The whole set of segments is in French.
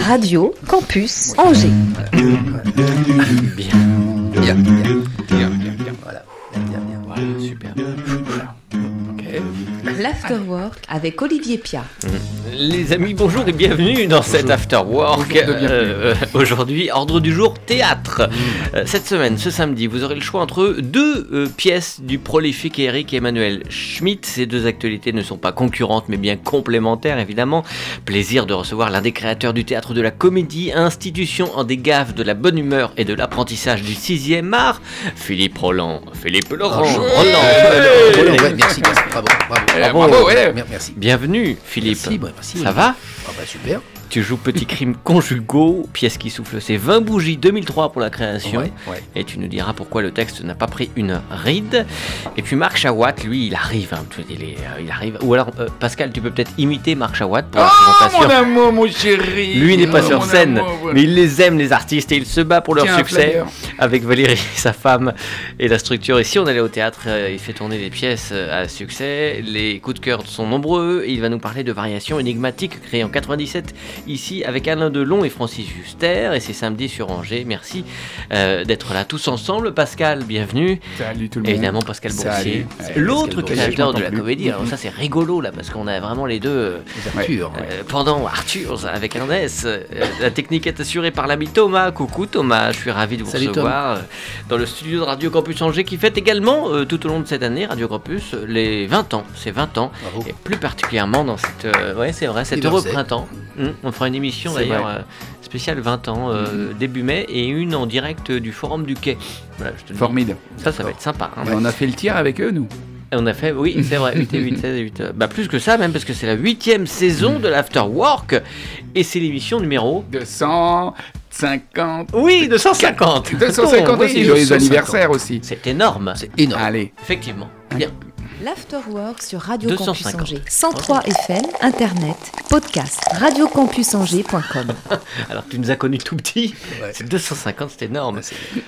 Radio Campus Angers. Bien. Bien, bien, bien, bien, bien. Voilà. Bien, bien, bien. Voilà, super. L'Afterwork avec Olivier Pia. Les amis, bonjour et bienvenue dans cet After Work. Bonjour de bienvenue. Euh, Aujourd'hui, ordre du jour théâtre. Euh, cette semaine, ce samedi, vous aurez le choix entre deux euh, pièces du prolifique Eric Emmanuel Schmitt. Ces deux actualités ne sont pas concurrentes mais bien complémentaires évidemment. Plaisir de recevoir l'un des créateurs du théâtre de la comédie, institution en des gaffes de la bonne humeur et de l'apprentissage du sixième art, Philippe Roland. Philippe Laurent. Bonjour. Roland. Roland, ouais, merci, merci, bravo, bravo. Bravo, bravo, ouais. Mer- Merci. Bienvenue Philippe. Merci, ouais, merci, Ça ouais. va Ah bah super. Tu joues Petit Crime Conjugaux, pièce qui souffle ses 20 bougies 2003 pour la création. Ouais, ouais. Et tu nous diras pourquoi le texte n'a pas pris une ride. Et puis Marc Chawat, lui, il arrive. hein, tu- il, est, euh, il arrive. Ou alors, euh, Pascal, tu peux peut-être imiter Marc Chawat pour la Oh présentation. mon amour, mon chéri Lui n'est pas Oh, sur scène, amour, voilà. mais il les aime, les artistes, et il se bat pour leur Tiens, succès avec Valérie, sa femme, et la structure. Et si on allait au théâtre, euh, il fait tourner des pièces à succès. Les coups de cœur sont nombreux, il va nous parler de variations énigmatiques créées en 97 ici avec Alain Delon et Francis Huster. Et c'est samedi sur Angers. Merci euh, d'être là tous ensemble. Pascal, bienvenue. Salut tout le monde. Évidemment, Pascal. Boursier, l'autre créateur de la plus. comédie. Alors ça, c'est rigolo là, parce qu'on a vraiment les deux. euh, Les Arthur, ouais. euh, pendant Arthur avec un S. Euh, la technique est assurée par l'ami Thomas. Coucou Thomas, je suis ravi de vous Salut, recevoir euh, dans le studio de Radio Campus Angers qui fête également euh, tout au long de cette année Radio Campus euh, les 20 ans. C'est 20 ans. Bravo. Et plus particulièrement dans cette, euh, ouais, c'est vrai, cet heureux printemps. Hum, on fera une émission d'ailleurs euh, spéciale 20 ans euh, début mai et une en direct euh, du forum du quai. Voilà, je te le dis. Formidable. Ça, ça va être sympa. hein. On a fait le tir avec eux, nous. Et On a fait, oui, c'est vrai, 8 et 8, 16 et 8. euh, Bah, plus que ça, même, parce que c'est la huitième saison de l'After Work. Et c'est l'émission numéro. 250. Oui, 250 250 Oui, aussi. Joyeux 250. anniversaire aussi. C'est énorme. C'est énorme. Allez. Effectivement. Bien. L'Afterwork sur Radio 250. Campus Angers. 103 FM, Internet, podcast, radiocampusangers.com. Alors, tu nous as connus tout petit. Ouais. C'est 250, c'est énorme.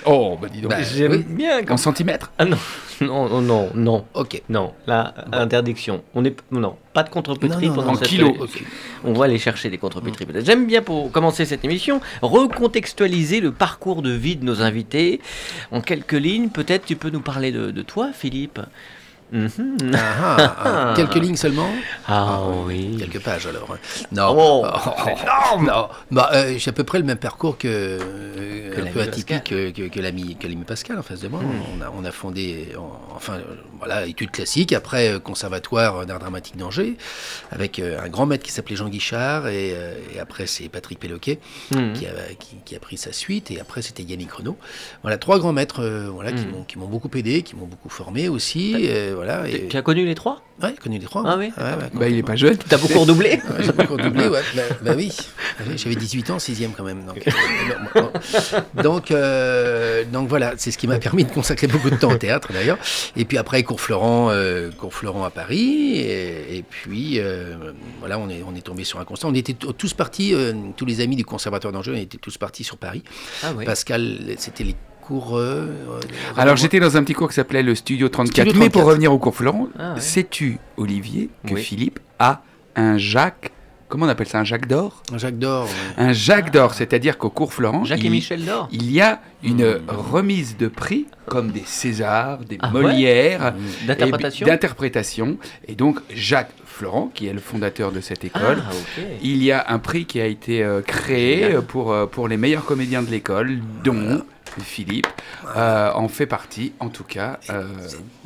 Oh, bah dis donc. Bah, J'aime oui. bien En centimètres Ah non, non, non, non, non. Ok. Non, là, interdiction. On est non, pas de contre-pétri Non, non, pendant en cette kilos. Ok. On va aller chercher des contre-pétris. peut-être. J'aime bien pour commencer cette émission recontextualiser le parcours de vie de nos invités en quelques lignes. Peut-être tu peux nous parler de, de toi, Philippe? Mhm. Ah, ah, ah. Quelques lignes seulement Ah oui. Quelques pages alors. hein. Non. Oh, Oh, non. Bah, euh, j'ai à peu près le même parcours que, euh, Que un l'ami peu Pascal. atypique que, que, que l'ami Pascal en face de moi. Hmm. On, a, on a fondé, en- enfin, voilà, études classiques, après euh, conservatoire d'art dramatique d'Angers, avec euh, un grand maître qui s'appelait Jean Guichard, et, et après c'est Patrick Péloquet Mhm. qui, a, qui, qui a pris sa suite, et après c'était Yannick Renaud. Voilà, trois grands maîtres euh, voilà, qui Hmm. m'ont qui m'ont beaucoup aidé, qui m'ont beaucoup formé aussi. Voilà, et, Tu as connu les trois? Ouais, connu les trois. Ah oui, Ouais, ouais, Bah, il est pas jeune. T'as beaucoup redoublé Ouais, j'ai encore doublé, ouais. Bah, bah oui. Oui, J'avais 18 ans, 6 quand même. Donc, euh, non, non. donc, euh, donc voilà, c'est ce qui m'a permis de consacrer beaucoup de temps au théâtre d'ailleurs. Et puis après, Cours Florent, euh, Cours Florent à Paris. Et, et puis euh, voilà, on est, on est tombé sur un constat. On était tous partis, euh, tous les amis du Conservatoire d'Angers, on était tous partis sur Paris. Ah oui. Pascal, c'était les cours. euh, Alors j'étais dans un petit cours qui s'appelait le Studio 34. Studio Mais pour 34. revenir au cours Florent, Ah ouais. sais-tu, Olivier, que Oui. Philippe a un Jacques. Comment on appelle ça Un Jacques d'or? Jacques d'Or. ouais. Un Jacques d'or, c'est-à-dire qu'au cours Florent, Jacques et il- Michel d'Or. il y a une Hmm. remise de prix comme des Césars, des Ah ouais Molières, D'interprétation et- d'interprétation. Et donc Jacques Florent, qui est le fondateur de cette école, Ah, il y a un prix qui a été euh, créé pour, euh, pour les meilleurs comédiens de l'école, dont Philippe euh, en fait partie, en tout cas. euh,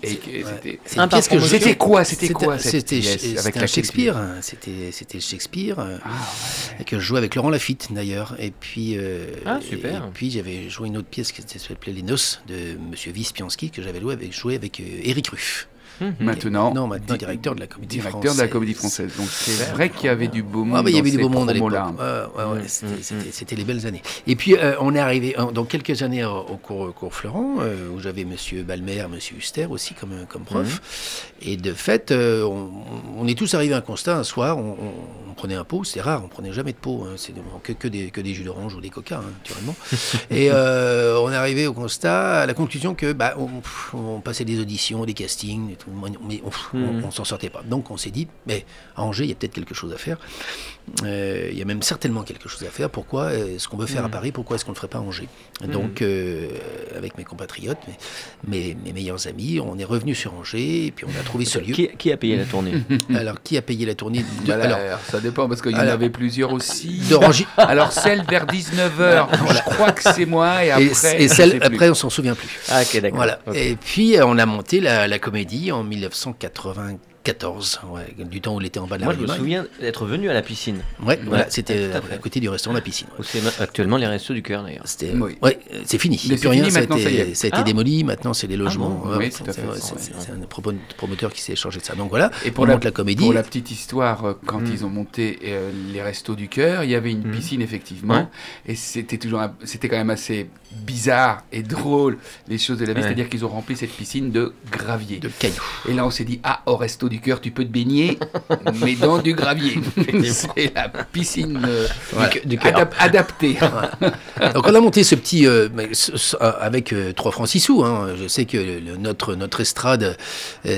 c'était- quoi C'était quoi cette C'était pièce c'était avec Shakespeare. hein. C'était c'était Shakespeare. euh, Ah, et que je jouais avec Laurent Lafitte d'ailleurs. Et puis, euh, Ah, super. Et puis j'avais joué une autre pièce qui s'appelait Les Noces de Monsieur Vispiansky que j'avais joué avec, joué avec euh, Éric Ruff. Mhm. Maintenant, non, maintenant di- directeur de la comédie directeur française. de la comédie française. Donc c'est vrai qu'il y avait du beau monde. Ah bah, il y avait du beau monde à l'époque. promos-là. Ouais, ouais, ouais, Mm, c'était- les belles années. Et puis euh, on est arrivé euh, dans quelques années au, au cours, cours Florent, euh, où j'avais Monsieur Balmer, Monsieur Huster aussi comme, comme prof. Et de fait, euh, on, on est tous arrivés à un constat. Un soir, on, on- on prenait un pot. C'est rare, on prenait jamais de pot. hein, c'est que, que des, que des jus d'orange ou des coca, hein, naturellement. Et euh, on est arrivé au constat, à la conclusion que bah, on, on passait des auditions, des castings, tout. Mais on, on, on s'en sortait pas. Donc on s'est dit, mais à Angers, il y a peut-être quelque chose à faire. Euh, il y a même certainement quelque chose à faire. Pourquoi est-ce qu'on veut faire à Mhm. Paris? Pourquoi est-ce qu'on ne le ferait pas à Angers? Donc, euh, avec mes compatriotes, mes, mes, mes meilleurs amis, on est revenu sur Angers et puis on a trouvé ce lieu. Qui, qui a payé la tournée? Alors, qui a payé la tournée de- Voilà, Alors, ça dépend parce qu'il y en alors- avait plusieurs aussi. Alors celle vers 19h, je crois que c'est moi et après. et, celle, après, on s'en souvient plus. Ah, ok, d'accord. Voilà. Et puis, euh, on a monté la, la comédie en 1994, ouais, du temps où il était en bas de la Moi, je me souviens d'être venu à la piscine. Ouais, voilà, c'était tout à côté du restaurant La Piscine. ouais. C'est actuellement les restos du cœur d'ailleurs. C'était, Oui. ouais, euh, c'est fini. Il n'y Mais a plus rien. fini, ça, a maintenant, ça y été, ça a été Ah. démoli. Maintenant, c'est les logements. bon Ouais, Oui, c'est- un promo- promoteur qui s'est chargé de ça. Donc voilà, Et pour on la, monte la comédie. pour la petite histoire, euh, quand Mm. ils ont monté euh, les restos du cœur, il y avait une Mm. piscine effectivement, et c'était toujours, c'était quand même assez bizarre et drôle les choses de la vie, c'est-à-dire qu'ils ont rempli cette piscine de gravier. de cailloux. Et là, on s'est dit, ah, au resto du cœur, tu peux te baigner, mais dans du gravier. c'est la piscine euh, Voilà. Du cœur. adap- adaptée. Donc on a monté ce petit euh, euh, avec euh, 3 francs 6 sous. hein. Je sais que le- notre notre estrade,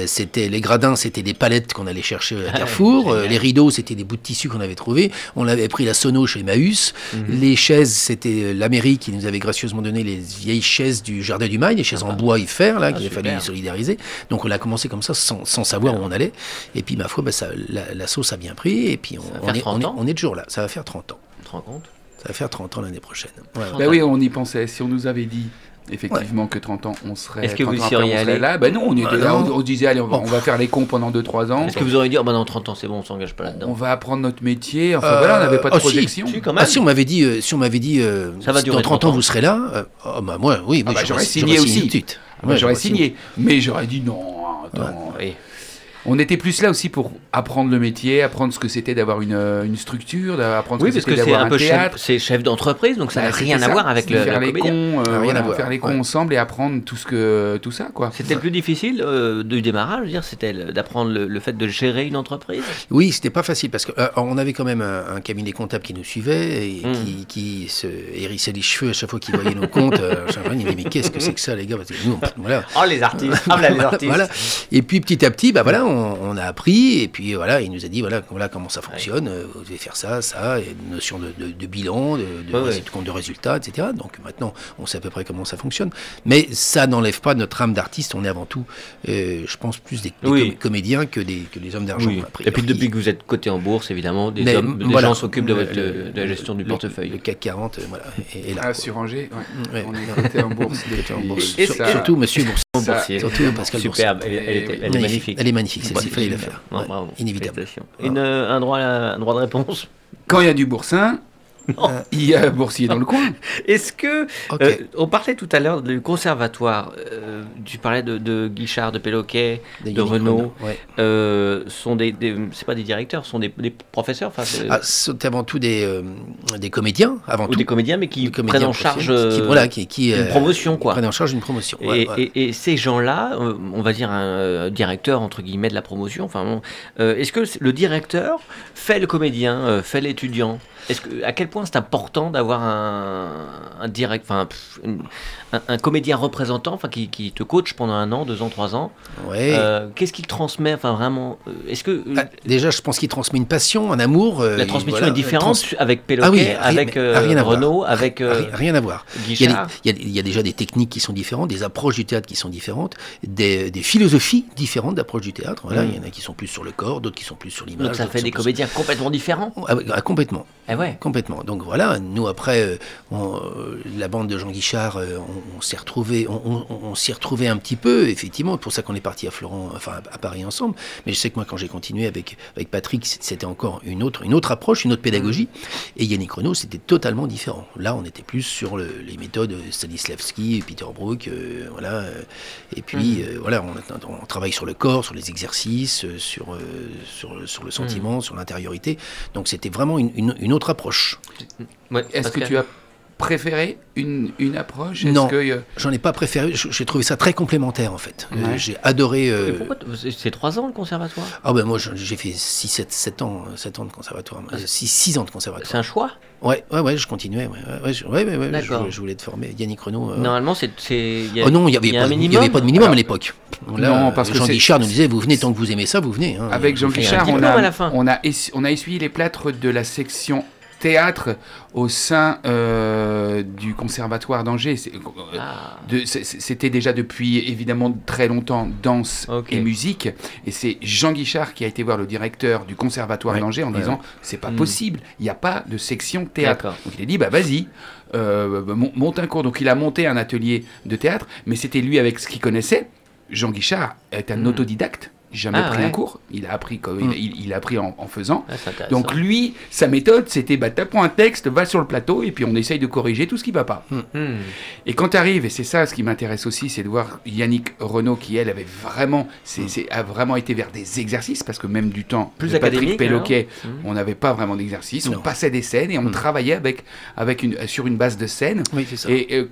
c'était les gradins, c'était des palettes qu'on allait chercher à Carrefour. Les rideaux, c'était des bouts de tissu qu'on avait trouvés. On avait pris la sono chez Emmaüs. Les chaises, c'était la mairie qui nous avait gracieusement donné les vieilles chaises du jardin du Mail, les chaises en bois et fer là, qu'il a fallu solidariser. Donc on a commencé comme ça sans, sans savoir où on allait. Et puis ma foi, bah, ça, la, la sauce a bien pris. Et puis on, va on faire est, 30 on, est, ans. on est toujours là. Ça va faire 30 ans. Tu te rends compte? Ça va faire 30 ans l'année prochaine. Ouais, ouais. Ben oui, on y pensait. Si on nous avait dit effectivement que 30 ans, on serait. Est-ce que 30 vous ans y après, seriez on serait allé là Ben non, on était Bah là, on, on se disait, allez, on va, Bon. on va faire les cons pendant 2-3 ans. Est-ce que vous auriez dit, oh bah dans 30 ans c'est bon, on s'engage pas On là-dedans va apprendre notre métier. Enfin Euh, voilà, on n'avait pas de oh, si. projection. Si, quand Ah, même. si on m'avait dit, euh, si on m'avait dit, euh, Ça va durer dans 30 30 ans ans. vous serez là, euh, oh, bah moi, oui, Ah oui, bah, j'aurais signé aussi. tout de suite. Ah Ouais, j'aurais signé. Mais j'aurais dit non, attends. Oui. On était plus là aussi pour apprendre le métier, apprendre ce que c'était d'avoir une, euh, une structure, d'apprendre Oui, ce que parce que c'était c'est d'avoir un un peu chef, théâtre. c'est chef d'entreprise, donc ça Bah, n'a rien à voir avec le, faire la les comédie. cons, euh, Rien à voilà, voir, faire les cons ouais. ensemble et apprendre tout ce que tout ça quoi. C'était le plus difficile euh, du démarrage, je veux dire, c'était d'apprendre le, le fait de gérer une entreprise. Oui, c'était pas facile parce qu'on avait quand même un, un cabinet comptable qui nous suivait et Mm. qui, qui se hérissait les cheveux à chaque fois qu'il voyait nos comptes. euh, chaque il disait mais qu'est-ce que c'est que ça les gars? Parce que nous, on- voilà. Oh les artistes, ah là les artistes. Voilà. Et puis petit à petit, bah voilà, on, on a appris et puis voilà, il nous a dit voilà, voilà comment ça fonctionne. euh, Vous devez faire ça, ça, et une notion de, de- de bilan, de, de, Ouais, ouais. résu- de compte de résultats, etc. Donc maintenant, on sait à peu près comment ça fonctionne. Mais ça n'enlève pas notre âme d'artiste. On est avant tout, euh, je pense, plus des, des Oui. com- comédiens que des, que des hommes d'argent. Oui. Et puis depuis que vous êtes coté en bourse, évidemment, des, Mais, hommes, des voilà. gens s'occupent de, Le- votre- le- de la gestion du le- portefeuille. Le CAC 40, euh, voilà, là. Ah, sur Angers, ouais. Ouais. on est coté en bourse. Coté en depuis- bourse. Et Sur- ça- Surtout Monsieur Boursier. Ça- Boursier. Surtout Pascal Boursier. Superbe, elle, elle était- elle est magnifique. Elle est magnifique, celle-ci, il fallait la Magnifique. faire. Non, Ouais, bravo. Inévitable. Une, euh, un, droit à- un droit de réponse Quand il y a du boursin, il y a un boursier dans le coin. Est-ce que. Euh, on parlait tout à l'heure du conservatoire. euh, tu parlais de, de Guichard, de Péloquet, Des de Renault. Ouais. euh, sont des, des- c'est pas des directeurs, sont des, des professeurs, Ah, c'est avant tout des, euh, des comédiens, avant ou tout. des comédiens, mais qui prennent en charge qui, euh, voilà, qui, qui, une euh, promotion, quoi. prennent en charge une promotion. Et, Ouais, ouais. et- et ces gens-là, euh, on va dire un euh, directeur entre guillemets de la promotion. Enfin, bon, euh, est-ce que le directeur fait le comédien, euh, fait l'étudiant? Est-ce que à quel point c'est important d'avoir un, direct, un, un comédien représentant, enfin, qui, qui te coach pendant un an, deux ans, trois ans Ouais. Euh, Qu'est-ce qu'il transmet Enfin, vraiment, euh, est-ce que euh, Ah, déjà, je pense qu'il transmet une passion, un amour. euh, la transmission voilà, est différente trans- avec Péloquet, Ah oui, avec euh, rien à voir. Renault, avec Rien, à voir. Il y, a Guichard des- il, y a, il y a déjà des techniques qui sont différentes, des approches du théâtre qui sont différentes, des, des philosophies différentes d'approche du théâtre. Voilà, Mm. Il y en a qui sont plus sur le corps, d'autres qui sont plus sur l'image. Donc ça fait des plus- comédiens complètement différents. Ah, ah, complètement. Eh ouais. Complètement. Donc voilà, nous après, on, la bande de Jean Guichard, on, on s'est retrouvé, on, on- on s'y retrouvait un petit peu, effectivement. C'est pour ça qu'on est parti à Florent, enfin à Paris ensemble. Mais je sais que moi, quand j'ai continué avec avec Patrick, c'était encore une autre une autre approche, une autre pédagogie. Et Yannick Renault, c'était totalement différent. Là, on était plus sur le- les méthodes Stanislavski, Peter Brook, euh, voilà. euh, Et puis euh, voilà, on, on travaille sur le corps, sur les exercices, euh, sur euh, sur, sur le sentiment, sur l'intériorité. Donc c'était vraiment une, une- une autre approche. Ouais, Est-ce que tu as préféré une, une approche? Non. Que, euh, J'en ai pas préféré. J'ai trouvé ça très complémentaire en fait. Euh, Ouais. J'ai adoré. euh, pourquoi c'est- C'est 3 ans le conservatoire? Ah ben moi j'ai fait 6, 7, 7 ans, 7 ans de conservatoire. 6, 6 ans de C'est conservatoire. un choix? Ouais, ouais, ouais, je continuais. Ouais, ouais, ouais, je, ouais, je, D'accord. je voulais te former. Yannick Renaud. euh, Normalement, c'est. c'est- Oh non, il n'y avait, avait pas de minimum Alors, à l'époque. non, parce que Jean c'est- Guichard nous disait vous venez tant que vous aimez ça, vous venez. hein. Avec Jean Guichard, on a, on, a on a essuyé les plâtres de la section théâtre au sein euh, du conservatoire d'Angers. Euh, Ah. C'était déjà depuis évidemment très longtemps danse et musique. Et c'est Jean Guichard qui a été voir le directeur du conservatoire Ouais. d'Angers en Ouais, disant c'est pas Hmm. possible, il n'y a pas de section théâtre. Donc il a dit bah vas-y, euh, mon- monte un cours. Donc il a monté un atelier de théâtre, mais c'était lui avec ce qu'il connaissait. Jean Guichard est un Hmm. autodidacte, jamais Ah, pris ouais. un cours. Il a appris, comme, Hmm. il, a appris en, en faisant. Ah. Donc lui, sa méthode, c'était bah, t'apprends un texte, va sur le plateau et puis on essaye de corriger tout ce qui va pas. Hmm. Et quand tu arrives, et c'est ça ce qui m'intéresse aussi, c'est de voir Yannick Renaud qui, elle, avait vraiment, c'est, a vraiment été vers des exercices, parce que même du temps Plus de Patrick académique, Péloquet, Hmm. on n'avait pas vraiment d'exercice, on passait des scènes et on travaillait avec, avec une, sur une base de scène. Oui, c'est ça. Et euh,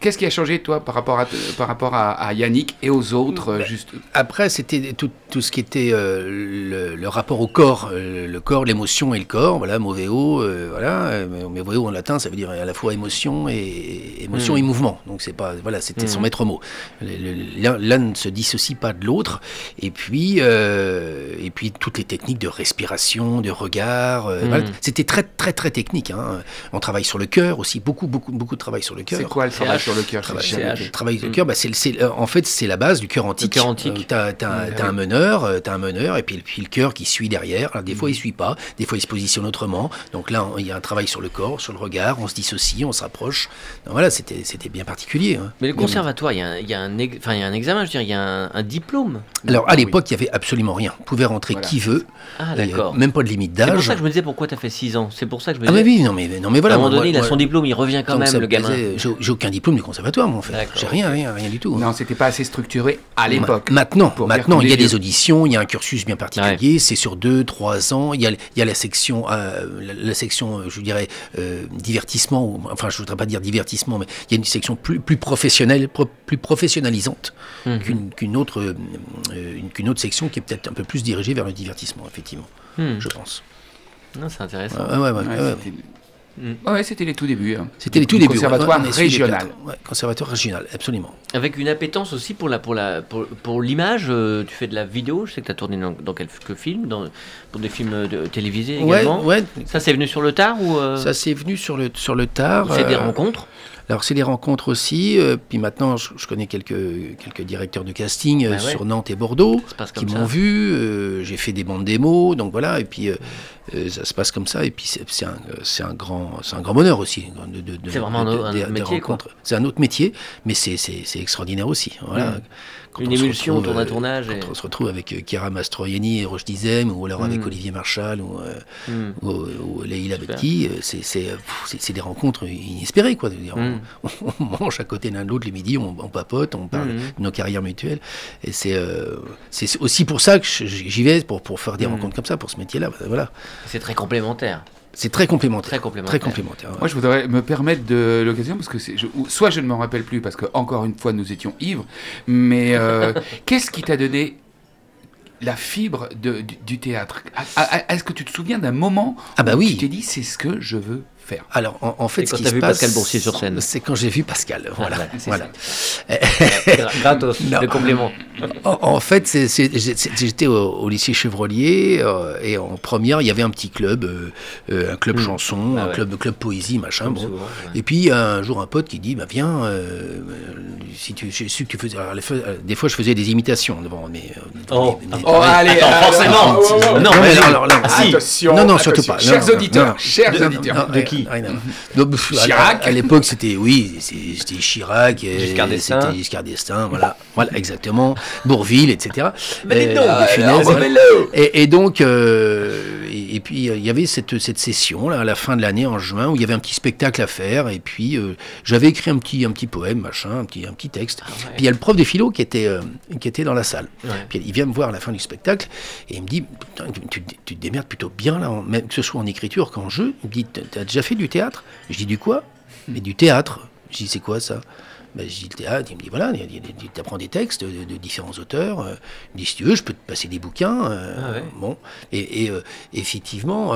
qu'est-ce qui a changé, toi, par rapport à, par rapport à, à Yannick et aux autres euh, juste... Après, c'était tout, tout ce qui était euh, le, le rapport au corps, euh, le corps, l'émotion et le corps. Voilà, moveo, euh, voilà, euh, moveo en latin, ça veut dire à la fois émotion et émotion Mm. et mouvement. Donc c'est pas, voilà, c'était son Mm. maître mot. L'un ne se dissocie pas de l'autre. Et puis, euh, et puis toutes les techniques de respiration, de regard. euh, Mm. voilà. C'était très, très, très technique. hein. On travaille sur le cœur aussi, beaucoup, beaucoup, beaucoup de travail sur le cœur. C'est quoi le travail. Sur le cœur Travail, le travail du Mm. cœur, bah, c'est, le- c'est- euh, en fait, c'est la base du cœur antique. cœur antique. Euh, t'as, t'as un- Mm, t'as ah un oui. meneur, euh, t'as un meneur, et puis, puis le cœur qui suit derrière. Alors, des fois, il Mm. suit pas, des fois, il se positionne autrement. Donc là, il y a un travail sur le corps, sur le regard, on se dissocie, on se rapproche. Donc, voilà, c'était, c'était bien particulier. hein. Mais le conservatoire, il y a un, il y a un, ex- enfin, il y a un examen, je veux dire, il y a un, un diplôme. Alors, à Oui. l'époque, il y avait absolument rien. On pouvait rentrer Voilà. qui veut. Ah, Il d'accord. Même pas de limite C'est pour d'âge. ça que je me disais pourquoi tu as fait 6 ans? C'est pour ça que je me Ah, disais. mais oui, non, mais, non, mais voilà. à un moment moi- donné, il a son diplôme, il revient quand même, me le gamin. j'ai aucun diplôme du conservatoire, moi, en fait. J'ai rien, rien, rien du tout. hein. Non, c'était pas assez structuré à l'époque. Ma- Maintenant, maintenant il y a des auditions, il y a un cursus bien particulier, c'est sur deux, trois ans. Il y a, il y a la section, euh, la, la section, euh, je dirais, euh, divertissement, ou, enfin, je voudrais pas dire divertissement, mais il y a une section plus, plus professionnelle, pro- plus professionnalisante Mhm. qu'une autre, euh, une- qu'une autre section qui est peut-être un peu plus dirigée vers le divertissement, effectivement, Hmm. je pense. Non, c'est intéressant. Ouais, ouais, ouais, Mm. Ouais, c'était les tout débuts. hein. C'était les tout débuts. Conservatoire ouais, les régional. Ouais, conservatoire régional, absolument. Avec une appétence aussi pour la pour la pour, pour l'image. euh, tu fais de la vidéo. Je sais que tu as tourné dans, dans quelques films, dans, pour des films de, télévisés Ouais, également. ouais. Ça, c'est venu sur le tard ou euh, Ça s'est venu sur le, sur le tard. c'est des euh, rencontres Alors c'est des rencontres aussi, euh, puis maintenant je, je connais quelques, quelques directeurs de casting euh, Bah ouais. sur Nantes et Bordeaux qui m'ont vu, euh, j'ai fait des bandes démos, donc voilà, et puis euh, ça se passe comme ça, et puis c'est c'est un, euh, c'est un, grand, c'est un grand bonheur aussi. de- de- de- C'est vraiment de- un autre- métier. C'est un autre métier, mais c'est extraordinaire aussi. Voilà. Mm. Quand Une émulsion, tourne à euh, tournage et- Quand on se retrouve avec euh, Chiara Mastroianni et Roche Dizem, ou alors avec Mm. Olivier Marchal, ou, euh, Hmm. ou, ou Leïla. Bekti, euh, c'est euh, des rencontres inespérées. Quoi, de dire, Mm. on, on mange à côté l'un de l'autre le midi, on, on papote, on parle Mm. de nos carrières mutuelles. Et c'est euh, c'est aussi pour ça que j'y vais, pour, pour faire des rencontres comme ça, pour ce métier-là. Voilà. C'est très complémentaire. C'est très complémentaire. Très complémentaire. Très complémentaire. ouais. Moi, je voudrais me permettre de l'occasion, parce que c'est, je- ou- soit je ne m'en rappelle plus, parce que encore une fois, nous étions ivres, mais euh, qu'est-ce qui t'a donné la fibre de- du, du théâtre? Est-ce que tu te souviens d'un moment Ah bah où oui. tu t'es dit, c'est ce que je veux faire Alors, en, en fait, ce quand qui t'as se vu passe, Pascal Boursier sur scène. C'est quand j'ai vu Pascal. Voilà. voilà, c'est voilà. Gra- Gratos, Non. le complément. En, en fait, j'étais au, au lycée Chevrolier euh, et en première, il y avait un petit club, euh, euh, un club Mm. chanson, Ah un ouais. club, club poésie, machin. Bon. souvent, ouais. Et puis un jour, un pote qui dit, bah viens, euh, si tu, j'ai su que tu faisais. alors, euh, des fois, je faisais des imitations devant mes. euh, Oh. mes- mes- Oh, allez, Attends, alors, forcément. oh, oh, oh, Non, Non, mais alors, là, Ah. Attention, non, non, surtout pas. Chers Non, non, auditeurs, non. chers auditeurs. non, De rien- qui rien à voir. Donc, pff, à- Chirac À, l'époque, c'était oui, c'était Chirac, et Giscard d'Estaing. c'était Giscard d'Estaing, voilà, voilà, exactement, Bourville, etc. Mais dites Euh, donc, Funès, voilà. Et, et donc, euh, et, et puis euh, il y avait cette, cette session là à la fin de l'année en juin où il y avait un petit spectacle à faire et puis euh, j'avais écrit un petit un petit poème machin, un petit un petit texte. Ah ouais. Puis il y a le prof de philo qui était euh, qui était dans la salle. Ouais. Puis il vient me voir à la fin du spectacle et il me dit tu, tu- tu te démerdes plutôt bien là, en- même que ce soit en écriture qu'en jeu. Il me dit T'as t'as déjà fait du théâtre. Je dis du quoi? Mais du théâtre. Je dis, c'est quoi ça? Ben, je dis le théâtre, il me dit voilà, tu apprends des textes de, de différents auteurs. euh, il me dit si tu veux, je peux te passer des bouquins. euh, Ah ouais. Bon, et, et, euh, effectivement,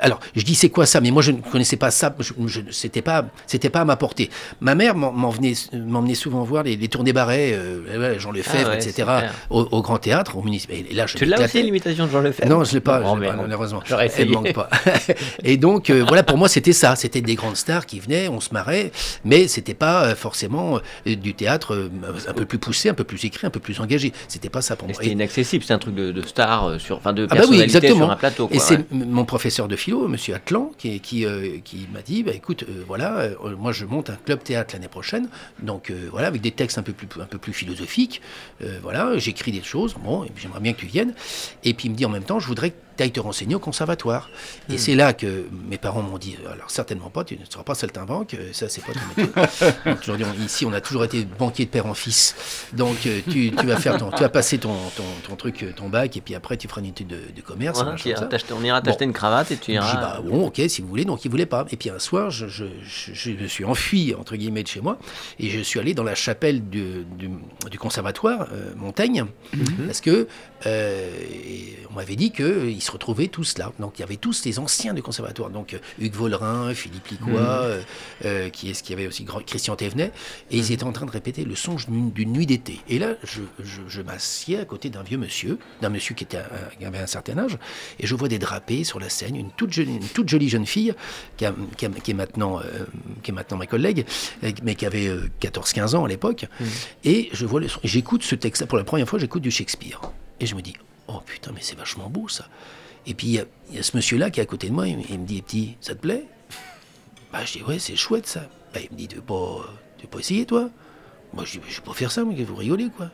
alors je dis c'est quoi ça, mais moi je ne connaissais pas ça, je, je- c'était pas, c'était pas à ma portée. Ma mère m'en- m'emmenait, m'emmenait souvent voir les, les tournées barrets, ouais, Jean Lefebvre, Ah ouais, etc. Au, au Grand Théâtre, au municipal. Et là, je Tu l'as aussi l'imitation de Jean Lefebvre? Non, je l'ai pas, Non, je l'ai pas, malheureusement. J'aurais Elle essayé. manque pas. et donc, voilà, pour moi, c'était ça. C'était des grandes stars qui venaient, on se marrait, mais c'était pas euh, forcément euh, du théâtre euh, un peu plus poussé, un peu plus écrit, un peu plus engagé. C'était pas ça pour moi. C'était inaccessible, c'est un truc de, de star, euh, sur, enfin de ah bah oui, exactement. sur un plateau. et c'est ouais. mon professeur de philo, Monsieur Atlan, qui, qui, euh, qui m'a dit, bah, écoute, euh, voilà, euh, moi je monte un club théâtre l'année prochaine, donc voilà, avec des textes un peu plus, un peu plus philosophiques, voilà, j'écris des choses, bon, j'aimerais bien que tu viennes. Et puis il me dit en même temps, je voudrais que tu ailles te renseigner au conservatoire. Hmm. Et c'est là que mes parents m'ont dit, alors certainement pas, tu ne seras pas saltimbanque, euh, ça c'est pas ton métier. Ici on a toujours été banquier de père en fils, donc euh, tu, tu vas faire ton, tu vas passer ton, ton, ton truc, euh, ton bac, et puis après tu feras une étude de, de commerce. Machin, tu iras on ira Bon. t'acheter une cravate et tu Je dis, iras. bah bon, ok, si vous voulez. Donc il voulait pas. Et puis un soir, je, je, je, je me suis enfui entre guillemets de chez moi et je suis allé dans la chapelle du, du, du conservatoire euh, Montaigne parce que euh, on m'avait dit qu'ils se retrouvaient tous là. Donc il y avait tous les anciens du conservatoire. Donc euh, Hugues Vollerin, Philippe Licois, euh, euh, qui est ce qu'il y avait aussi grand- Christian Thévenet, et ils étaient en train de répéter le songe d'une nuit d'été. Et là, je, je, je m'assieds à côté d'un vieux monsieur, d'un monsieur qui, était, qui avait un certain âge, et je vois des drapés sur la scène, une toute jolie, une toute jolie jeune fille qui, a- qui a- qui est, maintenant, euh, qui est maintenant ma collègue, mais qui avait euh, 14-15 ans à l'époque. Et je vois le son- j'écoute ce texte pour la première fois, j'écoute du Shakespeare. Et je me dis, oh putain, mais c'est vachement beau ça. Et puis il y a, il y a ce monsieur-là qui est à côté de moi, il, me- il me dit, petit, ça te plaît? Bah je dis, ouais, c'est chouette ça. Bah, il me dit, tu veux pas, tu veux pas essayer toi? Moi je dis, je vais pas faire ça, mais vous rigolez quoi.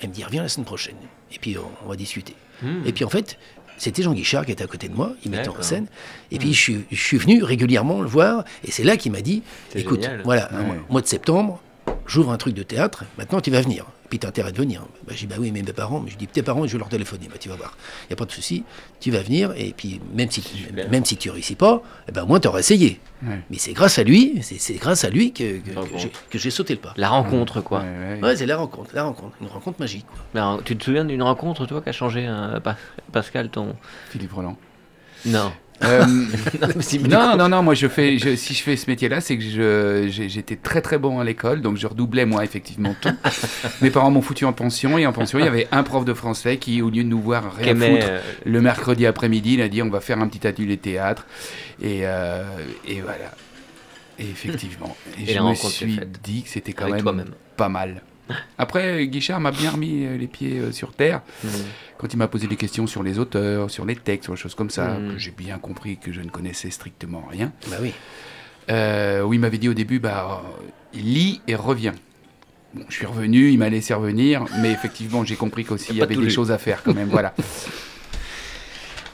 Elle me dit, reviens la semaine prochaine. Et puis on, on va discuter. Hmm. Et puis en fait, c'était Jean Guichard qui était à côté de moi, il mettait en scène. Et puis je, suis- je suis venu régulièrement le voir, et c'est là qu'il m'a dit, écoute, génial. voilà, Ouais. mois de septembre, j'ouvre un truc de théâtre, maintenant tu vas venir. Puis intérêt de venir. Bah, je dis, bah oui, mais mes parents, mais je dis, tes parents, je vais leur téléphoner, bah tu vas voir. Il n'y a pas de souci, tu vas venir, et puis même si, même si tu réussis pas, eh ben, au moins tu auras essayé. Ouais. Mais c'est grâce à lui, c'est c'est grâce à lui que, que- j'ai- que j'ai sauté le pas. La rencontre, quoi. Ouais, ouais. Ouais, c'est la rencontre, la rencontre, une rencontre magique. quoi. Tu te souviens d'une rencontre, toi, qui a changé, euh, Pa- Pascal, ton. Philippe Roland. Non. Euh, Non, non, non, moi je fais, je- si je fais ce métier-là, c'est que j'étais très très bon à l'école, donc je redoublais moi effectivement tout. Mes parents m'ont foutu en pension et en pension il y avait un prof de français qui, au lieu de nous voir rien foutre, euh, le mercredi après-midi, il a dit on va faire un petit atelier théâtre et, euh, et voilà. Et effectivement, et Et je me suis dit que c'était quand Avec même pas mal. Après, Guichard m'a bien remis euh, les pieds euh, sur terre hmm. quand il m'a posé des questions sur les auteurs, sur les textes, sur des choses comme ça, Mhm. que j'ai bien compris que je ne connaissais strictement rien. Bah oui. Euh, où il m'avait dit au début, bah, euh, lis et reviens. Bon, je suis revenu, il m'a laissé revenir, mais effectivement, j'ai compris qu'aussi il y avait des choses à faire quand même. voilà.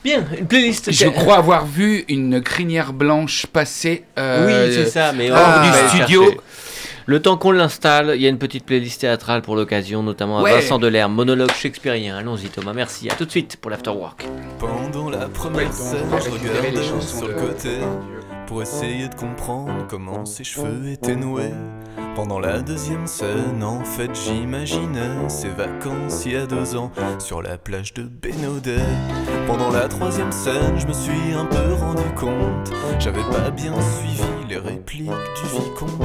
Bien, une playlist. Je crois avoir vu une crinière blanche passer. euh, Oui, c'est ça, mais hors du va studio. chercher. Le temps qu'on l'installe, il y a une petite playlist théâtrale pour l'occasion, notamment à Ouais. Vincent Delerme, monologue shakespearien. Allons-y Thomas, merci. À tout de suite pour l'afterwork. Pendant la première scène, je les regardais chansons sur le côté pour essayer de comprendre comment ses cheveux étaient noués. Pendant la deuxième scène, en fait, j'imaginais ses vacances il y a deux ans sur la plage de Bénodet. Pendant la troisième scène, je me suis un peu rendu compte, j'avais pas bien suivi les répliques du vicomte.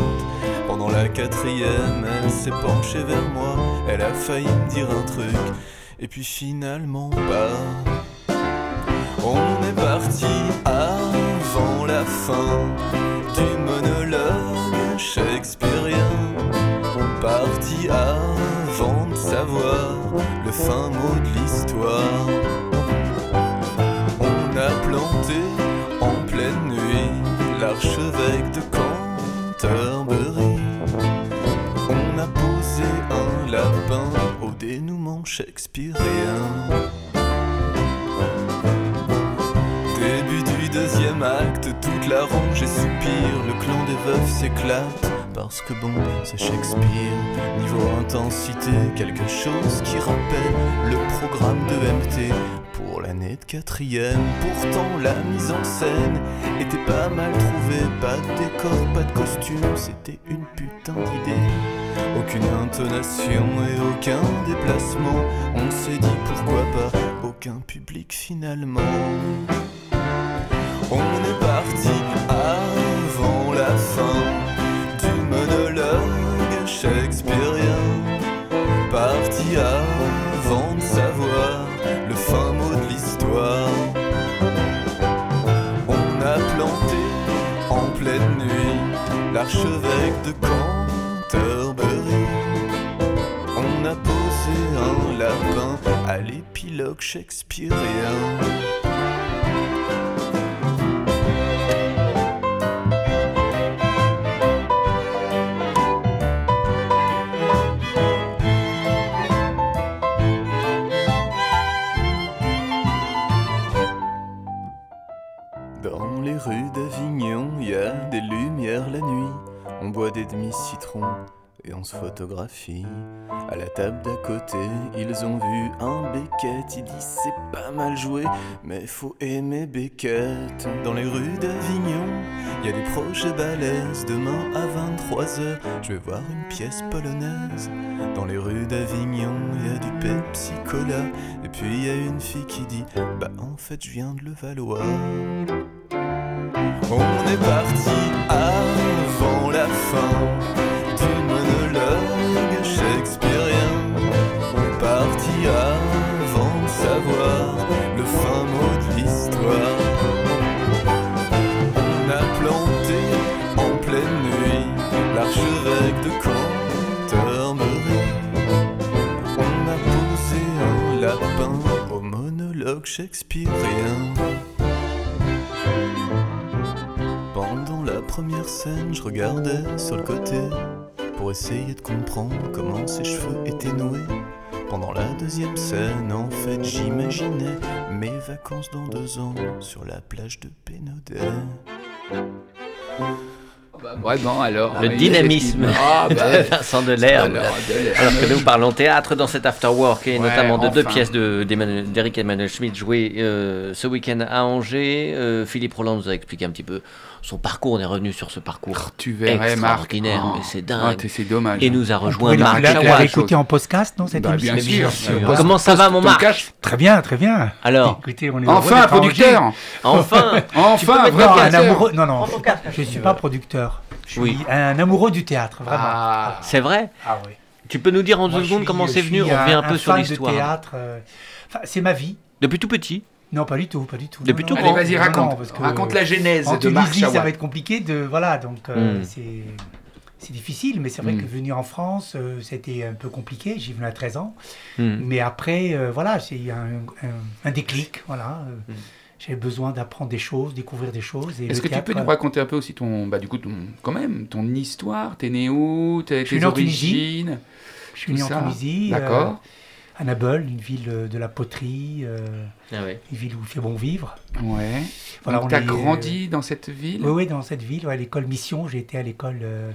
Pendant la quatrième, elle s'est penchée vers moi, elle a failli me dire un truc, et puis finalement pas. On est parti avant la fin du monologue shakespearien. Parti avant de savoir le fin mot de l'histoire. Dénouement shakespearien. Début du deuxième acte, toute la rangée soupire, le clan des veufs s'éclate. Parce que bon, c'est Shakespeare. Niveau intensité, quelque chose qui rappelle le programme de MT pour l'année de quatrième. Pourtant, la mise en scène était pas mal trouvée. Pas de décor, pas de costume, c'était une putain d'idée. Aucune intonation et aucun déplacement. On s'est dit pourquoi pas aucun public finalement. On est parti avant la fin du monologue shakespearien. Parti avant de savoir le fin mot de l'histoire. On a planté en pleine nuit l'archevêque de l'épilogue shakespearien. Photographie. À la table d'à côté, ils ont vu un Beckett. Ils disent c'est pas mal joué, mais faut aimer Beckett. Dans les rues d'Avignon, il y a des projets balèzes. Demain à 23h, je vais voir une pièce polonaise. Dans les rues d'Avignon, il y a du Pepsi Cola. Et puis il y a une fille qui dit Bah en fait, je viens de le valoir. On est parti avant la fin monologue shakespearien. Pendant la première scène, je regardais sur le côté pour essayer de comprendre comment ses cheveux étaient noués. Pendant la deuxième scène, en fait, j'imaginais mes vacances dans deux ans sur la plage de Pénodet. Bah, vraiment, alors. Le il- dynamisme Ah, bah, de Vincent Delerme. alors, de- Alors que nous parlons théâtre dans cet afterwork et Ouais, notamment de deux pièces de- d'Eric Emmanuel Schmitt jouées euh, ce week-end à Angers. Euh, Philippe Roland nous a expliqué un petit peu son parcours. On est revenu sur ce parcours Tu verrais, Marc. extraordinaire, Oh. mais c'est Ah, dingue. t'es- c'est dommage. et nous a On rejoint Marc la- la, Chawat. la Chawat. réécouter en podcast, non, cette Bah, émission bien sûr. bien sûr. Post- Comment ça va, mon Marc cache. Très bien, très bien. Alors Écoutez, on est Enfin, un producteur Enfin Enfin, un mettre vrai Non, un amoureux. Non, non, je si suis pas veux. producteur. Je suis Oui. un amoureux du théâtre, vraiment. Ah, C'est vrai Ah oui. Tu peux nous dire en deux secondes comment c'est venu On revient un, un peu sur l'histoire. théâtre. euh, c'est ma vie. Depuis tout petit Non, pas du tout, pas du tout. Depuis. Allez, vas-y, raconte. non, parce que- Raconte la genèse En de Tunisie, ça va être compliqué de voilà, donc euh, Hmm. c'est c'est difficile, mais c'est vrai Hmm. que venir en France, euh, c'était un peu compliqué. J'y venais à 13 ans, Hmm. mais après, euh, voilà, c'est un, un, un déclic, voilà. euh. J'avais besoin d'apprendre des choses, découvrir des choses. Est-ce que tu peux nous raconter un peu aussi ton, bah du coup, ton, quand même, ton histoire? T'es né où? T'es- suis Tes né en Tunisie. origines? Je suis né en. Tunisie, euh, D'accord. À Nabeul, une ville euh, de la poterie, euh, Ah ouais. une ville où il fait bon vivre. Ouais. Voilà, Donc on t'as est, euh, grandi dans cette ville? Oui, oui, dans cette ville, ouais, à l'école Mission, j'ai été à l'école. euh,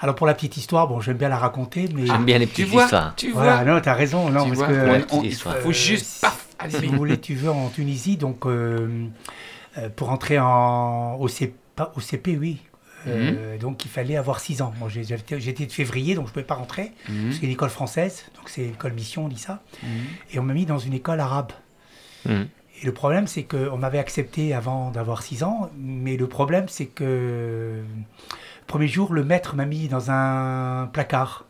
Alors pour la petite histoire, bon, j'aime bien la raconter, mais J'aime bien les Tu petites vois histoires. Tu voilà, vois non, t'as raison, non, Tu parce vois que Ouais, on- il faut juste paf si vous voulez, tu veux en Tunisie, donc euh, euh, pour entrer en au CP, oui. Euh, Donc il fallait avoir 6 ans. Moi j'étais de février, donc je ne pouvais pas rentrer. Mhm. C'est une école française, donc c'est l'école mission, on dit ça. Mhm. Et on m'a mis dans une école arabe. Et le problème, c'est qu'on m'avait accepté avant d'avoir 6 ans, mais le problème, c'est que premier jour, le maître m'a mis dans un placard.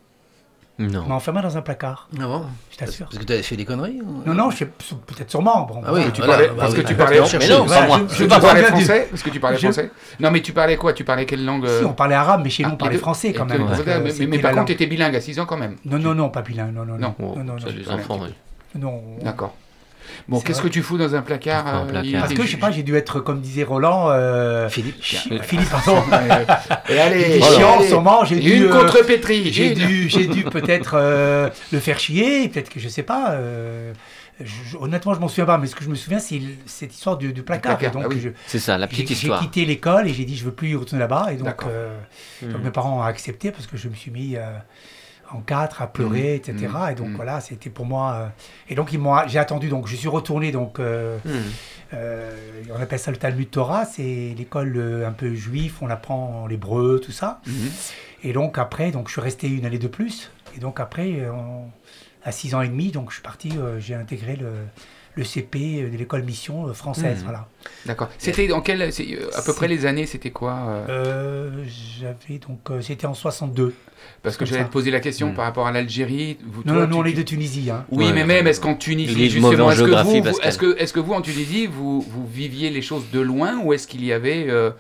Il m'a Non. enfermé dans un placard, Ah bon? Je t'assure. Parce que tu avais fait des conneries ou- Non, non, je sais- peut-être sûrement. Bon, Ah oui, voilà. Tu voilà, parlais- bah parce oui. que tu Bah, parlais-. Mais non, pas moi. je- je tu pas français Parce que tu parlais Je- français Non, mais tu parlais quoi? Tu parlais quelle langue Si, euh on parlait arabe, mais chez nous, Ah, on parlait les deux. français quand Et même. que- parce que mais, mais- c'était mais la par contre, langue. tu étais bilingue à 6 ans quand même. Non, non, non, pas bilingue. Non, non, non. Non. Non, non, ça, non. les quand même. enfants, oui. Non, D'accord. Bon, qu'est-ce que tu fous dans un placard un euh, placard Parce que je sais pas, j'ai dû être, comme disait Roland, euh, Philippe. Philippe, pardon. Et allez, chiant en ce moment, j'ai dû. Une euh, contre Pétri. J'ai dû, j'ai dû peut-être euh, le faire chier, peut-être que je sais pas. euh, je- je- honnêtement, je m'en souviens pas, mais ce que je me souviens, c'est cette histoire du, du placard. placard, Et donc, ah oui. C'est ça, la j'ai petite j'ai histoire. quitté l'école et j'ai dit je veux plus y retourner là-bas. Et donc, Mhm. mes parents ont accepté parce que je me suis mis euh, en quatre à pleurer, etc. Mhm. Et donc Mhm. voilà, c'était pour moi. euh, et donc ils m'ont, j'ai attendu. Donc je suis retourné. Donc euh, euh, on appelle ça le Talmud Torah. C'est l'école un peu juif. On apprend l'hébreu, tout ça. Et donc après, donc je suis resté une année de plus. Et donc après, à 6 ans et demi, donc je suis parti, j'ai intégré le, le CP de l'école mission euh, française. Mhm. Voilà. D'accord. C'était dans quel, c'est, euh, à peu près les années, c'était quoi euh, Euh, J'avais donc, euh, c'était en 62. Parce que j'allais te poser la question Mm. par rapport à l'Algérie. Non, toi, non, tu- on est de Tunisie. Hein. Oui, Ouais, mais même, est-ce qu'en Tunisie, est justement, est-ce que, vous, est-ce, que, est-ce que vous, en Tunisie, vous, vous viviez les choses de loin ou est-ce qu'il y avait... euh,